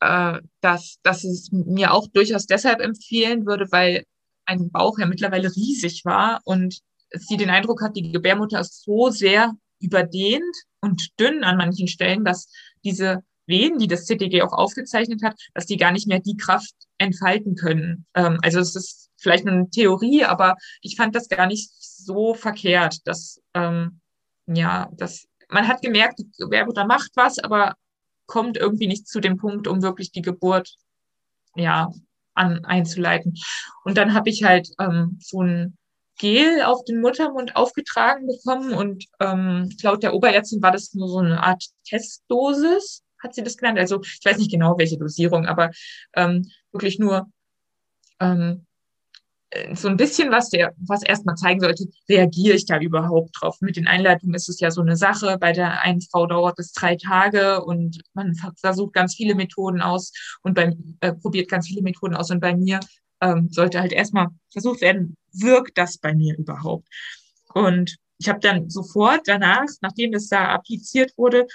äh, dass, dass es mir auch durchaus deshalb empfehlen würde, weil ein Bauch ja mittlerweile riesig war und sie den Eindruck hat, die Gebärmutter ist so sehr überdehnt und dünn an manchen Stellen, dass diese Wehen, die das CTG auch aufgezeichnet hat, dass die gar nicht mehr die Kraft entfalten können. Ähm, also es ist vielleicht eine Theorie, aber ich fand das gar nicht so verkehrt, dass ähm, ja, dass man hat gemerkt, die Gebärmutter macht was, aber kommt irgendwie nicht zu dem Punkt, um wirklich die Geburt ja an, einzuleiten. Und dann habe ich halt ähm, so ein Gel auf den Muttermund aufgetragen bekommen und ähm, laut der Oberärztin war das nur so eine Art Testdosis, hat sie das genannt. Also ich weiß nicht genau, welche Dosierung, aber ähm, wirklich nur ähm, äh, so ein bisschen was der, was erstmal zeigen sollte, reagiere ich da überhaupt drauf? Mit den Einleitungen ist es ja so eine Sache. Bei der einen Frau dauert es drei Tage und man versucht ganz viele Methoden aus und beim, äh, probiert ganz viele Methoden aus. Und bei mir ähm, sollte halt erstmal versucht werden, wirkt das bei mir überhaupt? Und ich habe dann sofort danach, nachdem das da appliziert wurde,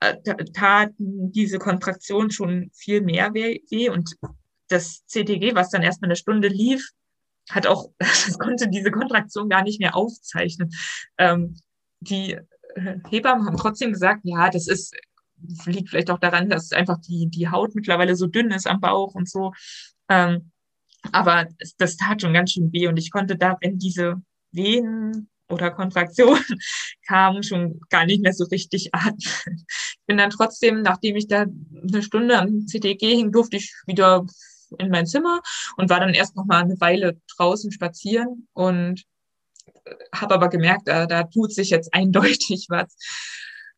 äh, taten diese Kontraktion schon viel mehr weh und das CTG, was dann erstmal eine Stunde lief, hat auch, das konnte diese Kontraktion gar nicht mehr aufzeichnen. Ähm, die äh, Hebammen haben trotzdem gesagt, ja, das ist, liegt vielleicht auch daran, dass einfach die, die Haut mittlerweile so dünn ist am Bauch und so. Ähm, aber das, tat schon ganz schön weh und ich konnte da, wenn diese Wehen oder Kontraktionen kamen, schon gar nicht mehr so richtig atmen. Ich bin dann trotzdem, nachdem ich da eine Stunde am CTG hing, durfte ich wieder in mein Zimmer und war dann erst noch mal eine Weile draußen spazieren und habe aber gemerkt, da, da tut sich jetzt eindeutig was.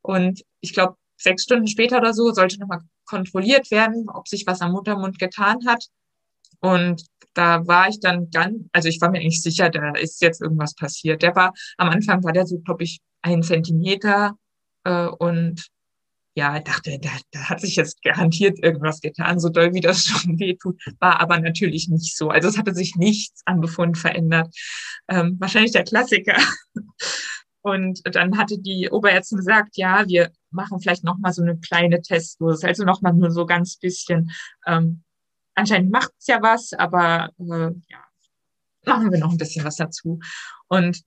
Und ich glaube, sechs Stunden später oder so sollte nochmal kontrolliert werden, ob sich was am Muttermund getan hat. Und da war ich dann ganz, also ich war mir eigentlich sicher, da ist jetzt irgendwas passiert. Der war, am Anfang war der so, glaube ich, ein Zentimeter äh, und ja, dachte, da, da hat sich jetzt garantiert irgendwas getan, so doll wie das schon wehtut. War aber natürlich nicht so. Also es hatte sich nichts am Befund verändert. Ähm, wahrscheinlich der Klassiker. Und dann hatte die Oberärztin gesagt, ja, wir machen vielleicht noch mal so eine kleine Testdose, also noch mal nur so ganz bisschen. Ähm, anscheinend macht es ja was, aber äh, ja, machen wir noch ein bisschen was dazu. Und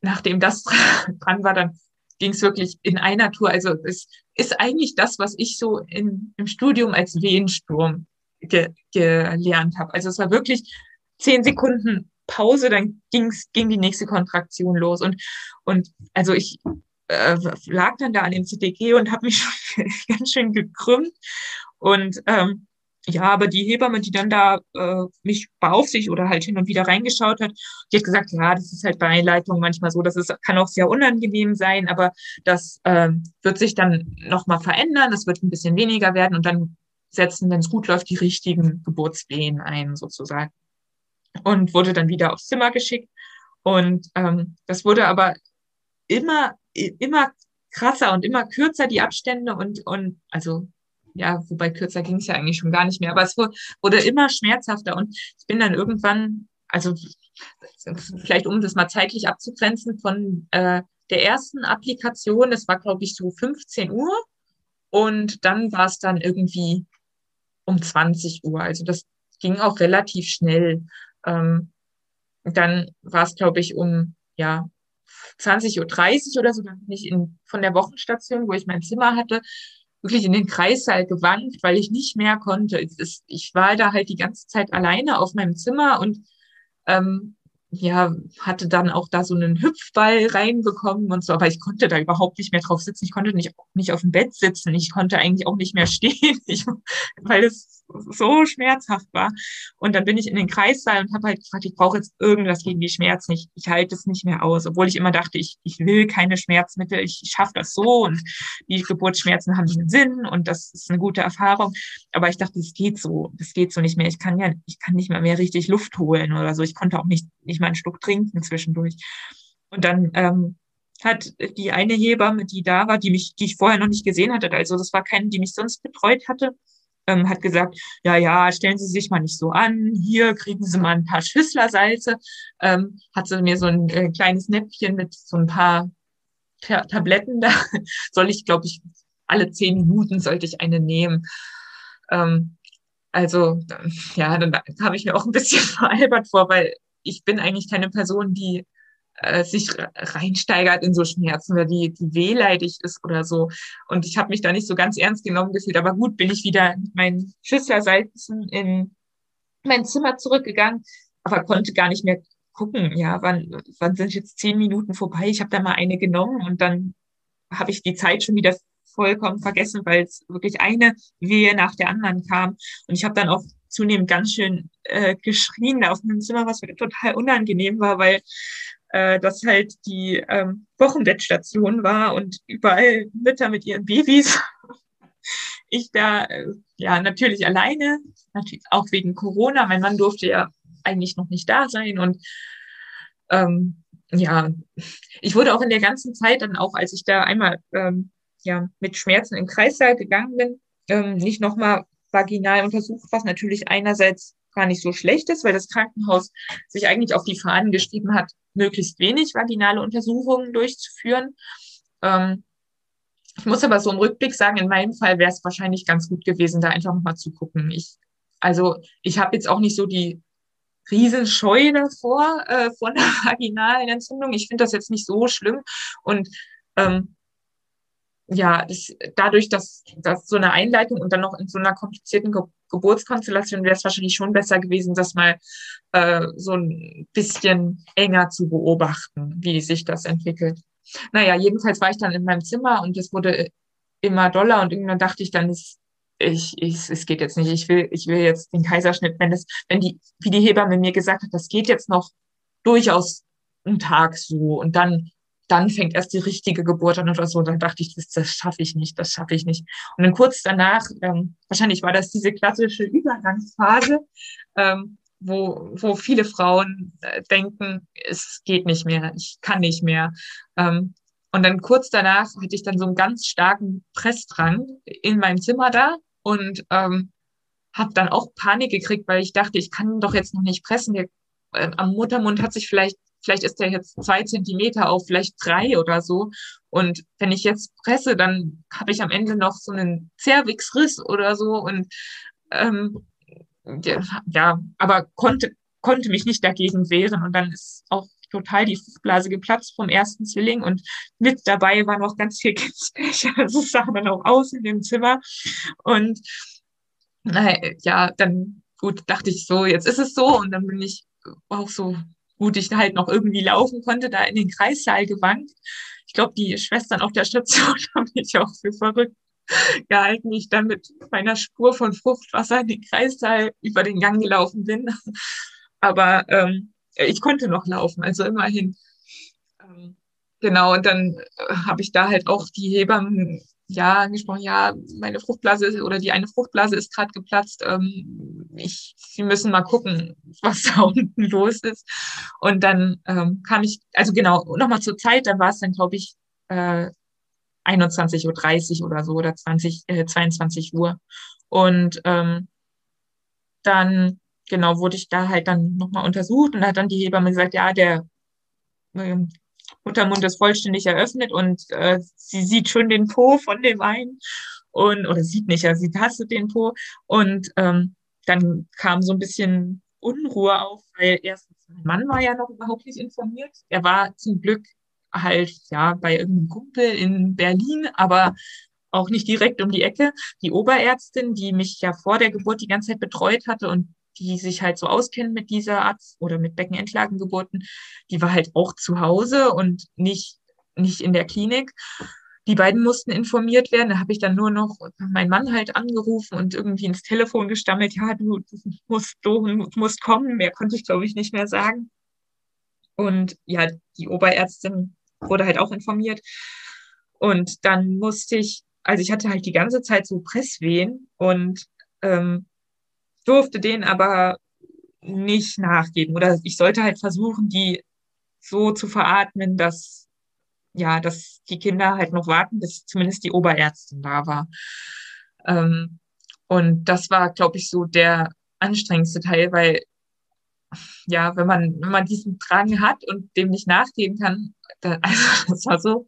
nachdem das dran war, dann ging es wirklich in einer Tour. Also es ist eigentlich das, was ich so in, im Studium als Wehensturm ge, gelernt habe. Also es war wirklich zehn Sekunden Pause, dann ging's, ging die nächste Kontraktion los. Und, und also ich äh, lag dann da an dem CTG und habe mich schon ganz schön gekrümmt. Und ähm, ja, aber die Hebamme, die dann da äh, mich beaufsichtigt oder halt hin und wieder reingeschaut hat, die hat gesagt, ja, das ist halt bei Einleitung manchmal so, das ist, kann auch sehr unangenehm sein, aber das äh, wird sich dann nochmal verändern, das wird ein bisschen weniger werden und dann setzen, wenn es gut läuft, die richtigen Geburtswehen ein, sozusagen. Und wurde dann wieder aufs Zimmer geschickt. Und ähm, das wurde aber immer, immer krasser und immer kürzer, die Abstände und, und also ja, wobei kürzer ging es ja eigentlich schon gar nicht mehr, aber es wurde immer schmerzhafter und ich bin dann irgendwann, also vielleicht um das mal zeitlich abzugrenzen, von äh, der ersten Applikation, das war glaube ich so 15 Uhr und dann war es dann irgendwie um 20 Uhr, also das ging auch relativ schnell. Ähm, dann war es glaube ich um, ja, 20.30 Uhr oder so, dann bin ich in, von der Wochenstation, wo ich mein Zimmer hatte, wirklich in den Kreissaal gewandt, weil ich nicht mehr konnte. Ich war da halt die ganze Zeit alleine auf meinem Zimmer und ähm, ja, hatte dann auch da so einen Hüpfball reinbekommen und so, aber ich konnte da überhaupt nicht mehr drauf sitzen. Ich konnte nicht, nicht auf dem Bett sitzen. Ich konnte eigentlich auch nicht mehr stehen, ich, weil es so schmerzhaft war. Und dann bin ich in den Kreissaal und habe halt gefragt, ich brauche jetzt irgendwas gegen die Schmerzen. Ich, ich halte es nicht mehr aus, obwohl ich immer dachte, ich, ich will keine Schmerzmittel, ich, schaffe das so und die Geburtsschmerzen haben einen Sinn und das ist eine gute Erfahrung. Aber ich dachte, es geht so, es geht so nicht mehr. Ich kann ja, ich kann nicht mehr mehr richtig Luft holen oder so. Ich konnte auch nicht, nicht mal einen Schluck trinken zwischendurch. Und dann ähm, hat die eine Hebamme, die da war, die mich, die ich vorher noch nicht gesehen hatte, also das war keine, die mich sonst betreut hatte, ähm, hat gesagt, ja, ja, stellen Sie sich mal nicht so an, hier kriegen Sie mal ein paar Schüsslersalze, ähm, hat sie mir so ein äh, kleines Näpfchen mit so ein paar Ta Tabletten da, soll ich, glaube ich, alle zehn Minuten sollte ich eine nehmen. Ähm, also, ja, dann kam ich mir auch ein bisschen veralbert vor, weil ich bin eigentlich keine Person, die äh, sich reinsteigert in so Schmerzen oder die, die wehleidig ist oder so. Und ich habe mich da nicht so ganz ernst genommen gefühlt. Aber gut, bin ich wieder mit meinen in mein Zimmer zurückgegangen, aber konnte gar nicht mehr gucken, ja, wann, wann sind jetzt zehn Minuten vorbei? Ich habe da mal eine genommen und dann habe ich die Zeit schon wieder vollkommen vergessen, weil es wirklich eine Wehe nach der anderen kam. Und ich habe dann auch zunehmend ganz schön äh, geschrien auf meinem Zimmer, was mir total unangenehm war, weil äh, das halt die ähm, Wochenbettstation war und überall Mütter mit ihren Babys. ich da, äh, ja, natürlich alleine, natürlich auch wegen Corona. Mein Mann durfte ja eigentlich noch nicht da sein und ähm, ja, ich wurde auch in der ganzen Zeit dann auch, als ich da einmal ähm, ja mit Schmerzen im Kreissaal gegangen bin, ähm, nicht nochmal vaginal untersucht, was natürlich einerseits gar nicht so schlecht ist, weil das Krankenhaus sich eigentlich auf die Fahnen geschrieben hat, möglichst wenig vaginale Untersuchungen durchzuführen. Ähm, ich muss aber so im Rückblick sagen, in meinem Fall wäre es wahrscheinlich ganz gut gewesen, da einfach nochmal zu gucken. Ich also ich habe jetzt auch nicht so die Riesenscheu davor äh, von der vaginalen Entzündung. Ich finde das jetzt nicht so schlimm. Und ähm, ja, das, dadurch, dass, dass so eine Einleitung und dann noch in so einer komplizierten Ge Geburtskonstellation wäre es wahrscheinlich schon besser gewesen, das mal äh, so ein bisschen enger zu beobachten, wie sich das entwickelt. Naja, jedenfalls war ich dann in meinem Zimmer und es wurde immer doller und irgendwann dachte ich dann, es, ich, ich, es geht jetzt nicht, ich will, ich will jetzt den Kaiserschnitt, wenn es, wenn die, wie die Hebamme mir gesagt hat, das geht jetzt noch durchaus einen Tag so und dann dann fängt erst die richtige Geburt an oder so. Und dann dachte ich, das, das schaffe ich nicht, das schaffe ich nicht. Und dann kurz danach, ähm, wahrscheinlich war das diese klassische Übergangsphase, ähm, wo, wo viele Frauen äh, denken, es geht nicht mehr, ich kann nicht mehr. Ähm, und dann kurz danach hatte ich dann so einen ganz starken Pressdrang in meinem Zimmer da und ähm, habe dann auch Panik gekriegt, weil ich dachte, ich kann doch jetzt noch nicht pressen. Der, äh, am Muttermund hat sich vielleicht vielleicht ist der jetzt zwei Zentimeter auf vielleicht drei oder so. Und wenn ich jetzt presse, dann habe ich am Ende noch so einen Zervixriss oder so. Und ähm, ja, aber konnte, konnte mich nicht dagegen wehren. Und dann ist auch total die Fruchtblase geplatzt vom ersten Zwilling und mit dabei war noch ganz viel Kindspech. Also sah dann auch aus in dem Zimmer. Und naja, ja, dann gut, dachte ich so, jetzt ist es so. Und dann bin ich auch so gut ich halt noch irgendwie laufen konnte, da in den Kreissaal gewankt. Ich glaube, die Schwestern auf der Station haben mich auch für verrückt gehalten, ich dann mit meiner Spur von Fruchtwasser in den Kreissaal über den Gang gelaufen bin. Aber ähm, ich konnte noch laufen, also immerhin. Ähm, genau, und dann äh, habe ich da halt auch die Hebammen ja angesprochen, ja, meine Fruchtblase oder die eine Fruchtblase ist gerade geplatzt. Ähm, ich, Sie müssen mal gucken, was da unten los ist. Und dann ähm, kam ich, also genau, nochmal zur Zeit, dann war es dann, glaube ich, äh, 21.30 Uhr oder so oder 20, äh, 22 Uhr. Und ähm, dann, genau, wurde ich da halt dann nochmal untersucht und hat dann die Hebamme gesagt, ja, der ähm, Muttermund ist vollständig eröffnet und äh, sie sieht schon den Po von dem einen und oder sieht nicht, ja, sie tastet den Po und ähm, dann kam so ein bisschen Unruhe auf, weil erstens mein Mann war ja noch überhaupt nicht informiert. Er war zum Glück halt ja bei irgendeinem Kumpel in Berlin, aber auch nicht direkt um die Ecke. Die Oberärztin, die mich ja vor der Geburt die ganze Zeit betreut hatte und die sich halt so auskennen mit dieser Art oder mit Beckenendlagengeburten, die war halt auch zu Hause und nicht, nicht in der Klinik. Die beiden mussten informiert werden. Da habe ich dann nur noch meinen Mann halt angerufen und irgendwie ins Telefon gestammelt, ja, du, du musst, du musst kommen. Mehr konnte ich, glaube ich, nicht mehr sagen. Und ja, die Oberärztin wurde halt auch informiert. Und dann musste ich, also ich hatte halt die ganze Zeit so Presswehen und ähm, durfte denen aber nicht nachgeben oder ich sollte halt versuchen, die so zu veratmen, dass ja, dass die Kinder halt noch warten, bis zumindest die Oberärztin da war. Ähm, und das war, glaube ich, so der anstrengendste Teil, weil ja, wenn man wenn man diesen Drang hat und dem nicht nachgeben kann, dann, also das war so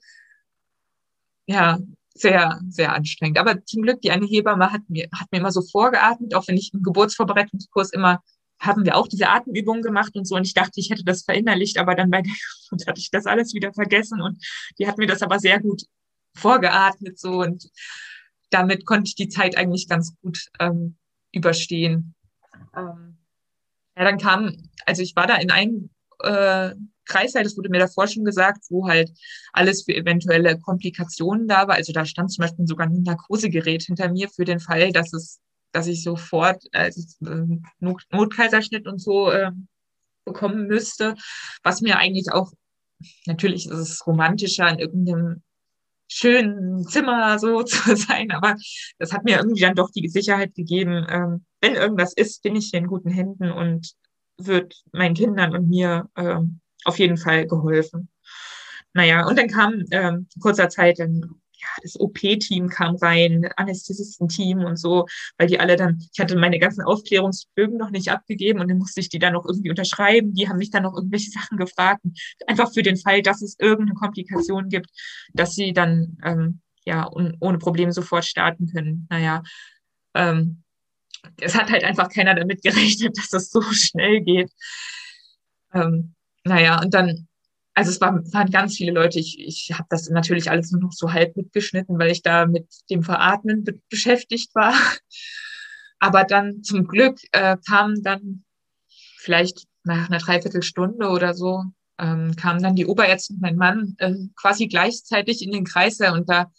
ja sehr, sehr anstrengend. Aber zum Glück, die eine Hebamme hat mir, hat mir immer so vorgeatmet, auch wenn ich im Geburtsvorbereitungskurs immer, haben wir auch diese Atemübungen gemacht und so. Und ich dachte, ich hätte das verinnerlicht, aber dann bei der Geburt hatte ich das alles wieder vergessen. Und die hat mir das aber sehr gut vorgeatmet so. Und damit konnte ich die Zeit eigentlich ganz gut ähm, überstehen. Ähm, ja, dann kam, also ich war da in einem äh, Kreißsaal, das wurde mir davor schon gesagt, wo halt alles für eventuelle Komplikationen da war. Also da stand zum Beispiel sogar ein Narkosegerät hinter mir für den Fall, dass es, dass ich sofort äh, Not Notkaiserschnitt und so äh, bekommen müsste, was mir eigentlich auch, natürlich ist es romantischer in irgendeinem schönen Zimmer so zu sein, aber das hat mir irgendwie dann doch die Sicherheit gegeben, ähm, wenn irgendwas ist, bin ich hier in guten Händen und wird meinen Kindern und mir ähm, auf jeden Fall geholfen. Naja, und dann kam ähm, kurzer Zeit dann ja, das OP-Team kam rein, Anästhesistenteam und so, weil die alle dann, ich hatte meine ganzen Aufklärungsbögen noch nicht abgegeben und dann musste ich die dann noch irgendwie unterschreiben. Die haben mich dann noch irgendwelche Sachen gefragt, einfach für den Fall, dass es irgendeine Komplikation gibt, dass sie dann ähm, ja ohne Probleme sofort starten können. Naja, ähm, es hat halt einfach keiner damit gerechnet, dass es so schnell geht. Ähm, naja, und dann, also es war, waren ganz viele Leute. Ich, ich habe das natürlich alles nur noch so halb mitgeschnitten, weil ich da mit dem Veratmen be beschäftigt war. Aber dann zum Glück äh, kam dann vielleicht nach einer Dreiviertelstunde oder so, ähm, kamen dann die Oberärzte und mein Mann äh, quasi gleichzeitig in den Kreis und da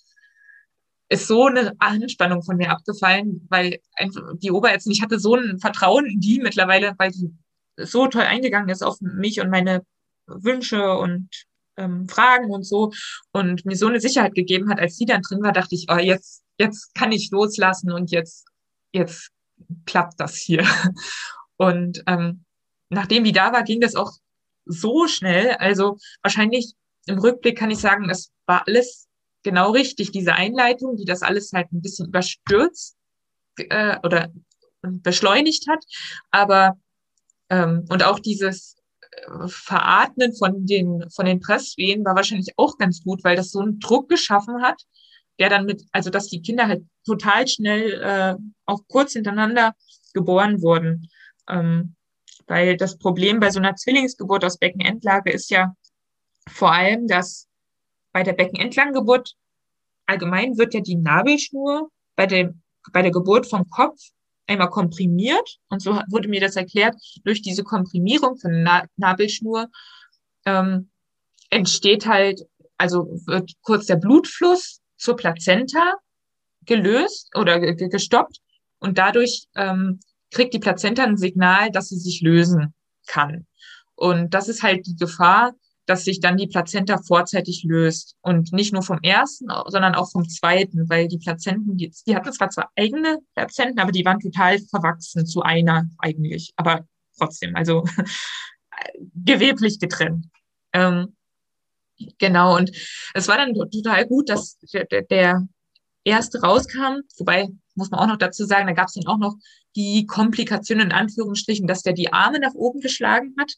ist so eine Anspannung von mir abgefallen, weil einfach die Oberärztin, ich hatte so ein Vertrauen in die mittlerweile, weil die so toll eingegangen ist auf mich und meine Wünsche und ähm, Fragen und so und mir so eine Sicherheit gegeben hat, als sie dann drin war, dachte ich, oh, jetzt, jetzt kann ich loslassen und jetzt, jetzt klappt das hier. Und ähm, nachdem die da war, ging das auch so schnell. Also wahrscheinlich im Rückblick kann ich sagen, es war alles genau richtig, diese Einleitung, die das alles halt ein bisschen überstürzt äh, oder beschleunigt hat. Aber ähm, und auch dieses äh, Veratmen von den, von den Presswehen war wahrscheinlich auch ganz gut, weil das so einen Druck geschaffen hat, der dann mit, also dass die Kinder halt total schnell äh, auch kurz hintereinander geboren wurden. Ähm, weil das Problem bei so einer Zwillingsgeburt aus Beckenendlage ist ja vor allem, dass bei der Beckenentlanggeburt allgemein wird ja die Nabelschnur bei, dem, bei der Geburt vom Kopf einmal komprimiert. Und so wurde mir das erklärt, durch diese Komprimierung von der Nabelschnur ähm, entsteht halt, also wird kurz der Blutfluss zur Plazenta gelöst oder gestoppt und dadurch ähm, kriegt die Plazenta ein Signal, dass sie sich lösen kann. Und das ist halt die Gefahr, dass sich dann die Plazenta vorzeitig löst. Und nicht nur vom ersten, sondern auch vom zweiten, weil die Plazenten, die, die hatten zwar zwei eigene Plazenten, aber die waren total verwachsen zu einer eigentlich. Aber trotzdem, also geweblich getrennt. Ähm, genau, und es war dann total gut, dass der, der erste rauskam, wobei muss man auch noch dazu sagen, da gab es dann auch noch die Komplikation in Anführungsstrichen, dass der die Arme nach oben geschlagen hat.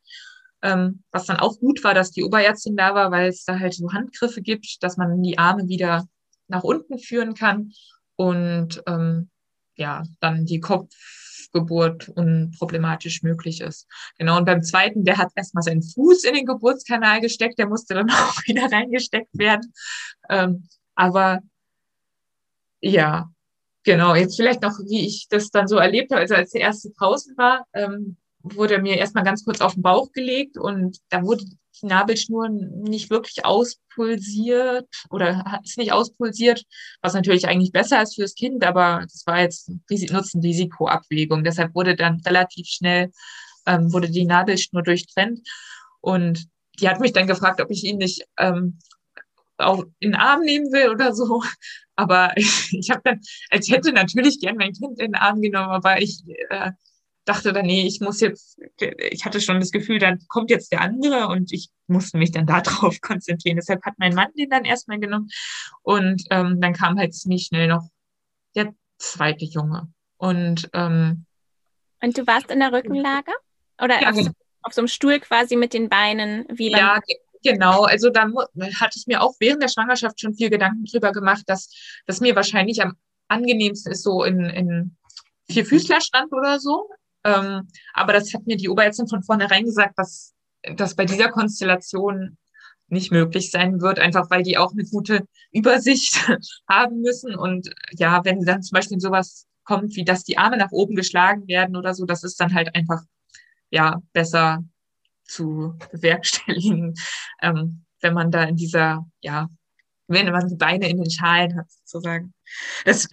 Ähm, was dann auch gut war, dass die Oberärztin da war, weil es da halt so Handgriffe gibt, dass man die Arme wieder nach unten führen kann und ähm, ja, dann die Kopfgeburt unproblematisch möglich ist. Genau, und beim zweiten, der hat erstmal seinen Fuß in den Geburtskanal gesteckt, der musste dann auch wieder reingesteckt werden. Ähm, aber ja, Genau, jetzt vielleicht noch, wie ich das dann so erlebt habe. Also als der erste draußen war, ähm, wurde mir erstmal ganz kurz auf den Bauch gelegt und da wurde die Nabelschnur nicht wirklich auspulsiert oder ist nicht auspulsiert, was natürlich eigentlich besser ist fürs Kind, aber das war jetzt Nutzen-Risiko-Abwägung. Deshalb wurde dann relativ schnell, ähm, wurde die Nabelschnur durchtrennt und die hat mich dann gefragt, ob ich ihn nicht ähm, auch in den Arm nehmen will oder so. Aber ich, habe dann, als hätte natürlich gern mein Kind in den Arm genommen, aber ich äh, dachte dann, nee, ich muss jetzt, ich hatte schon das Gefühl, dann kommt jetzt der andere und ich musste mich dann darauf konzentrieren. Deshalb hat mein Mann den dann erstmal genommen und ähm, dann kam halt ziemlich schnell noch der zweite Junge. Und, ähm, und du warst in der Rückenlage? Oder ja, auf, genau. auf, so einem Stuhl quasi mit den Beinen wie beim Ja, Genau, also da hatte ich mir auch während der Schwangerschaft schon viel Gedanken drüber gemacht, dass das mir wahrscheinlich am angenehmsten ist, so in, in Vierfüßlerstand oder so. Ähm, aber das hat mir die Oberärztin von vornherein gesagt, dass das bei dieser Konstellation nicht möglich sein wird, einfach weil die auch eine gute Übersicht haben müssen. Und ja, wenn dann zum Beispiel sowas kommt, wie dass die Arme nach oben geschlagen werden oder so, das ist dann halt einfach ja besser zu bewerkstelligen, ähm, wenn man da in dieser, ja, wenn man die Beine in den Schalen hat, sozusagen. Das,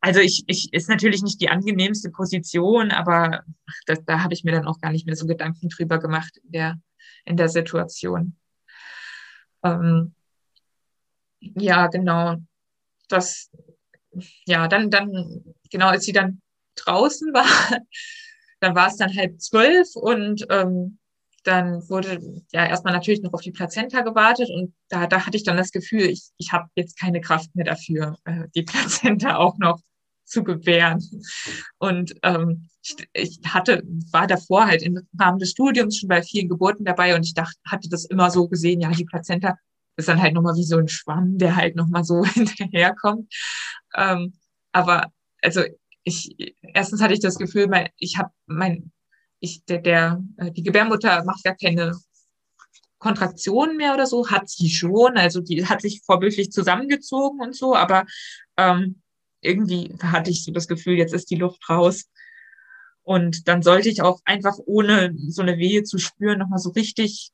also ich, ich ist natürlich nicht die angenehmste Position, aber das, da habe ich mir dann auch gar nicht mehr so Gedanken drüber gemacht in der, in der Situation. Ähm, ja, genau. Das, ja, dann, dann, genau, als sie dann draußen war, dann war es dann halb zwölf und ähm, dann wurde ja erstmal natürlich noch auf die Plazenta gewartet und da, da hatte ich dann das Gefühl, ich, ich habe jetzt keine Kraft mehr dafür, äh, die Plazenta auch noch zu gebären. Und ähm, ich, ich hatte, war davor halt im Rahmen des Studiums schon bei vielen Geburten dabei und ich dachte, hatte das immer so gesehen, ja, die Plazenta ist dann halt nochmal wie so ein Schwamm, der halt nochmal so hinterherkommt. Ähm, aber also ich, erstens hatte ich das Gefühl, mein, ich habe mein, ich, der, der, äh, die Gebärmutter macht gar keine Kontraktion mehr oder so, hat sie schon, also die hat sich vorbildlich zusammengezogen und so, aber ähm, irgendwie hatte ich so das Gefühl, jetzt ist die Luft raus. Und dann sollte ich auch einfach ohne so eine Wehe zu spüren nochmal so richtig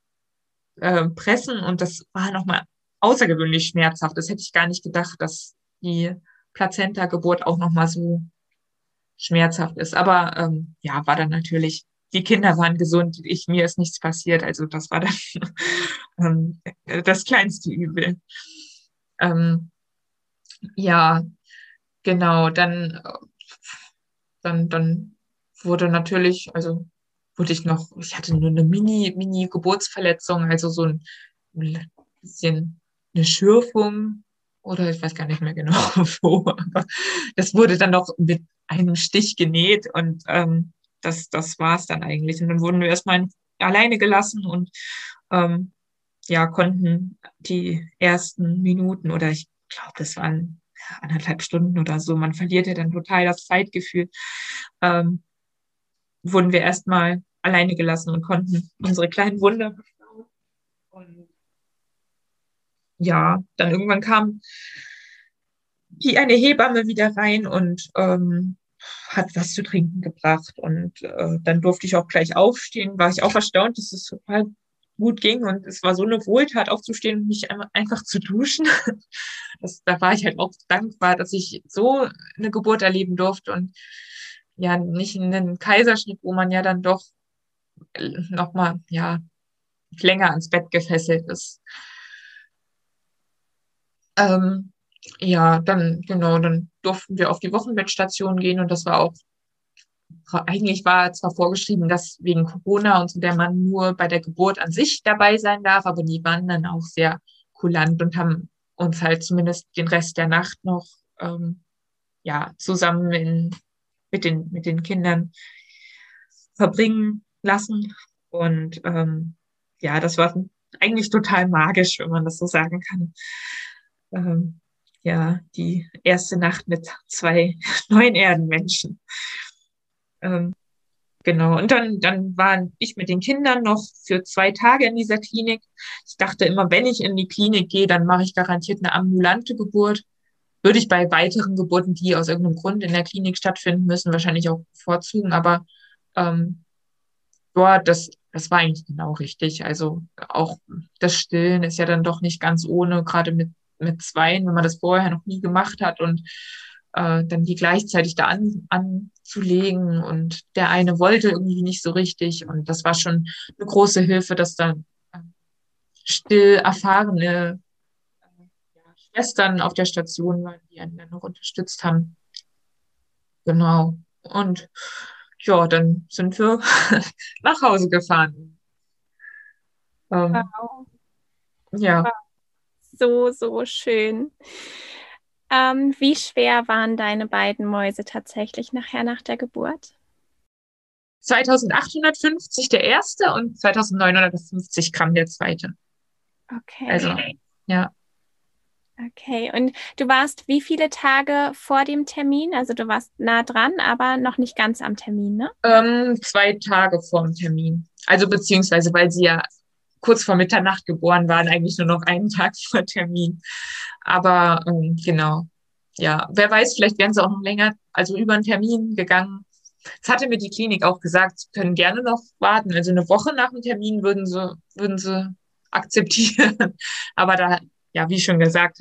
äh, pressen und das war nochmal außergewöhnlich schmerzhaft. Das hätte ich gar nicht gedacht, dass die Plazenta-Geburt auch nochmal so schmerzhaft ist. Aber ähm, ja, war dann natürlich, die Kinder waren gesund, ich, mir ist nichts passiert. Also das war dann ähm, das kleinste Übel. Ähm, ja, genau, dann, dann, dann wurde natürlich, also wurde ich noch, ich hatte nur eine Mini, Mini-Geburtsverletzung, also so ein bisschen eine Schürfung oder ich weiß gar nicht mehr genau wo, aber das wurde dann noch mit einem Stich genäht und ähm, das, das war es dann eigentlich. Und dann wurden wir erstmal alleine gelassen und ähm, ja, konnten die ersten Minuten oder ich glaube, das waren anderthalb Stunden oder so, man verliert ja dann total das Zeitgefühl, ähm, wurden wir erstmal alleine gelassen und konnten unsere kleinen Wunder und ja, dann irgendwann kam die eine Hebamme wieder rein und ähm, hat was zu trinken gebracht. Und äh, dann durfte ich auch gleich aufstehen. War ich auch erstaunt, dass es total gut ging. Und es war so eine Wohltat, aufzustehen und mich einfach zu duschen. Das, da war ich halt auch dankbar, dass ich so eine Geburt erleben durfte und ja, nicht einen Kaiserschnitt, wo man ja dann doch nochmal, ja, länger ans Bett gefesselt ist. Ähm, ja, dann, genau, dann durften wir auf die Wochenbettstation gehen und das war auch, eigentlich war zwar vorgeschrieben, dass wegen Corona und so der Mann nur bei der Geburt an sich dabei sein darf, aber die waren dann auch sehr kulant und haben uns halt zumindest den Rest der Nacht noch, ähm, ja, zusammen in, mit den, mit den Kindern verbringen lassen und, ähm, ja, das war eigentlich total magisch, wenn man das so sagen kann. Ähm, ja, die erste Nacht mit zwei neuen Erdenmenschen. Ähm, genau. Und dann, dann war ich mit den Kindern noch für zwei Tage in dieser Klinik. Ich dachte immer, wenn ich in die Klinik gehe, dann mache ich garantiert eine ambulante Geburt. Würde ich bei weiteren Geburten, die aus irgendeinem Grund in der Klinik stattfinden müssen, wahrscheinlich auch bevorzugen. Aber ähm, dort, das, das war eigentlich genau richtig. Also auch das Stillen ist ja dann doch nicht ganz ohne, gerade mit mit Zweien, wenn man das vorher noch nie gemacht hat und äh, dann die gleichzeitig da an, anzulegen und der eine wollte irgendwie nicht so richtig und das war schon eine große Hilfe, dass dann äh, still erfahrene äh, Schwestern auf der Station waren, die einen dann noch unterstützt haben. Genau. Und ja, dann sind wir nach Hause gefahren. Ähm, wow. Ja. Wow so, so schön. Ähm, wie schwer waren deine beiden Mäuse tatsächlich nachher nach der Geburt? 2850 der erste und 2950 Gramm der zweite. Okay. Also, ja. Okay, und du warst wie viele Tage vor dem Termin? Also du warst nah dran, aber noch nicht ganz am Termin, ne? Ähm, zwei Tage vor dem Termin. Also beziehungsweise, weil sie ja kurz vor Mitternacht geboren waren, eigentlich nur noch einen Tag vor Termin. Aber ähm, genau, ja, wer weiß, vielleicht wären sie auch noch länger, also über einen Termin gegangen. Das hatte mir die Klinik auch gesagt, sie können gerne noch warten. Also eine Woche nach dem Termin würden sie, würden sie akzeptieren. Aber da, ja, wie schon gesagt,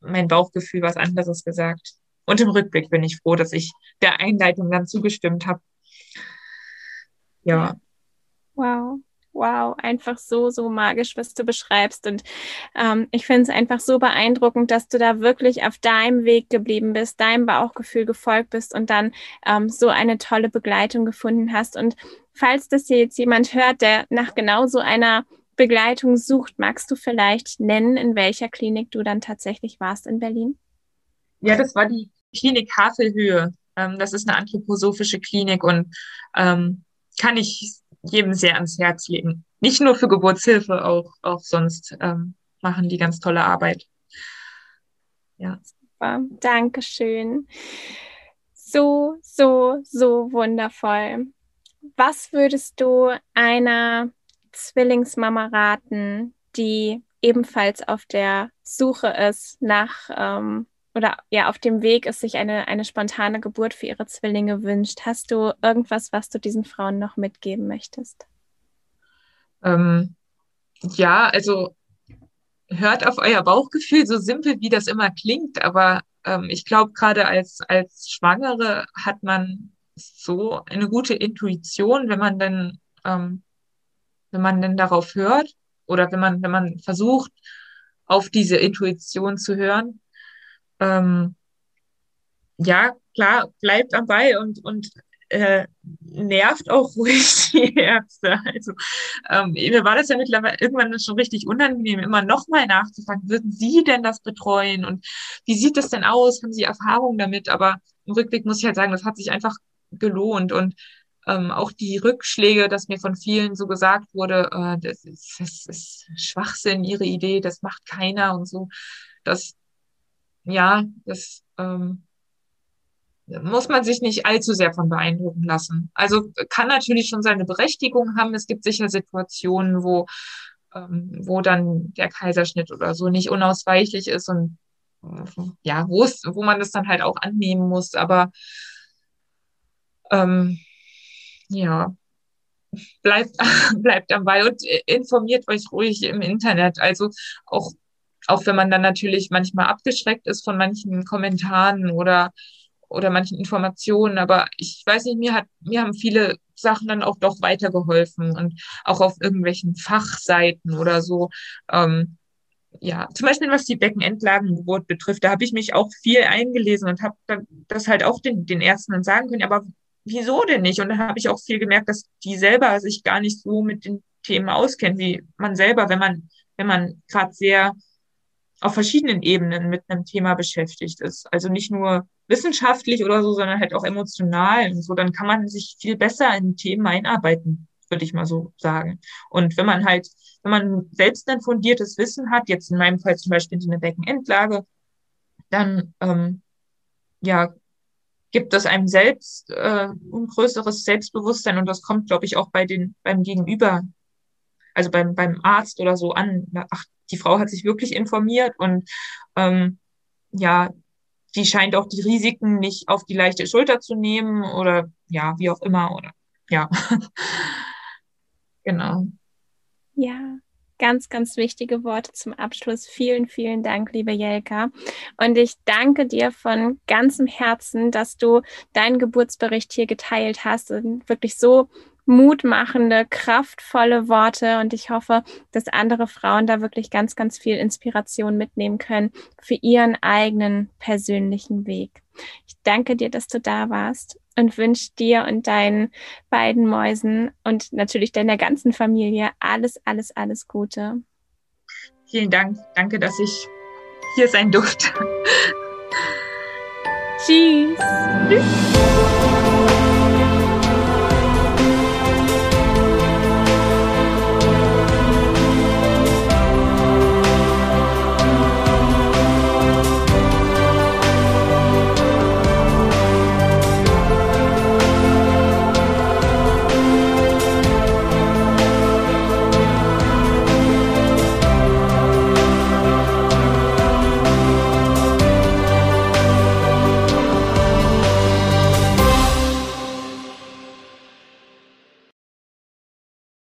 mein Bauchgefühl was anderes gesagt. Und im Rückblick bin ich froh, dass ich der Einleitung dann zugestimmt habe. Ja. Wow wow, einfach so, so magisch, was du beschreibst. Und ähm, ich finde es einfach so beeindruckend, dass du da wirklich auf deinem Weg geblieben bist, deinem Bauchgefühl gefolgt bist und dann ähm, so eine tolle Begleitung gefunden hast. Und falls das hier jetzt jemand hört, der nach genau so einer Begleitung sucht, magst du vielleicht nennen, in welcher Klinik du dann tatsächlich warst in Berlin? Ja, das war die Klinik Havelhöhe. Ähm, das ist eine anthroposophische Klinik und ähm, kann ich jedem sehr ans Herz legen. Nicht nur für Geburtshilfe, auch, auch sonst ähm, machen die ganz tolle Arbeit. Ja. Super, Dankeschön. So, so, so wundervoll. Was würdest du einer Zwillingsmama raten, die ebenfalls auf der Suche ist nach ähm, oder ja auf dem Weg ist, sich eine, eine spontane Geburt für ihre Zwillinge wünscht. Hast du irgendwas, was du diesen Frauen noch mitgeben möchtest? Ähm, ja, also hört auf euer Bauchgefühl, so simpel wie das immer klingt, aber ähm, ich glaube, gerade als, als Schwangere hat man so eine gute Intuition, wenn man dann, ähm, wenn man dann darauf hört oder wenn man, wenn man versucht, auf diese Intuition zu hören. Ähm, ja, klar, bleibt am Ball und, und äh, nervt auch ruhig die Ärzte. Also ähm, mir war das ja mittlerweile irgendwann schon richtig unangenehm, immer nochmal nachzufragen, würden Sie denn das betreuen und wie sieht das denn aus? Haben Sie Erfahrung damit? Aber im Rückblick muss ich halt sagen, das hat sich einfach gelohnt und ähm, auch die Rückschläge, dass mir von vielen so gesagt wurde, äh, das, ist, das ist Schwachsinn, Ihre Idee, das macht keiner und so. Das, ja, das ähm, muss man sich nicht allzu sehr von beeindrucken lassen. Also kann natürlich schon seine Berechtigung haben. Es gibt sicher Situationen, wo, ähm, wo dann der Kaiserschnitt oder so nicht unausweichlich ist und ja, wo es, wo man das dann halt auch annehmen muss. Aber ähm, ja, bleibt, bleibt am Ball und informiert euch ruhig im Internet. Also auch, auch wenn man dann natürlich manchmal abgeschreckt ist von manchen Kommentaren oder oder manchen Informationen, aber ich weiß nicht, mir hat, mir haben viele Sachen dann auch doch weitergeholfen und auch auf irgendwelchen Fachseiten oder so. Ähm, ja, zum Beispiel was die Beckenendlagengeburt betrifft, da habe ich mich auch viel eingelesen und habe das halt auch den, den Ärzten dann sagen können, aber wieso denn nicht? Und dann habe ich auch viel gemerkt, dass die selber sich gar nicht so mit den Themen auskennen, wie man selber, wenn man, wenn man gerade sehr auf verschiedenen Ebenen mit einem Thema beschäftigt ist. Also nicht nur wissenschaftlich oder so, sondern halt auch emotional und so. Dann kann man sich viel besser in Themen einarbeiten, würde ich mal so sagen. Und wenn man halt, wenn man selbst ein fundiertes Wissen hat, jetzt in meinem Fall zum Beispiel so eine Beckenendlage, dann ähm, ja gibt es einem selbst äh, ein größeres Selbstbewusstsein und das kommt, glaube ich, auch bei den beim Gegenüber, also beim beim Arzt oder so an. Die Frau hat sich wirklich informiert und ähm, ja, die scheint auch die Risiken nicht auf die leichte Schulter zu nehmen oder ja, wie auch immer oder ja. genau. Ja, ganz, ganz wichtige Worte zum Abschluss. Vielen, vielen Dank, liebe Jelka. Und ich danke dir von ganzem Herzen, dass du deinen Geburtsbericht hier geteilt hast und wirklich so mutmachende, kraftvolle Worte und ich hoffe, dass andere Frauen da wirklich ganz, ganz viel Inspiration mitnehmen können für ihren eigenen persönlichen Weg. Ich danke dir, dass du da warst und wünsche dir und deinen beiden Mäusen und natürlich deiner ganzen Familie alles, alles, alles Gute. Vielen Dank. Danke, dass ich hier sein durfte. Tschüss. Tschüss.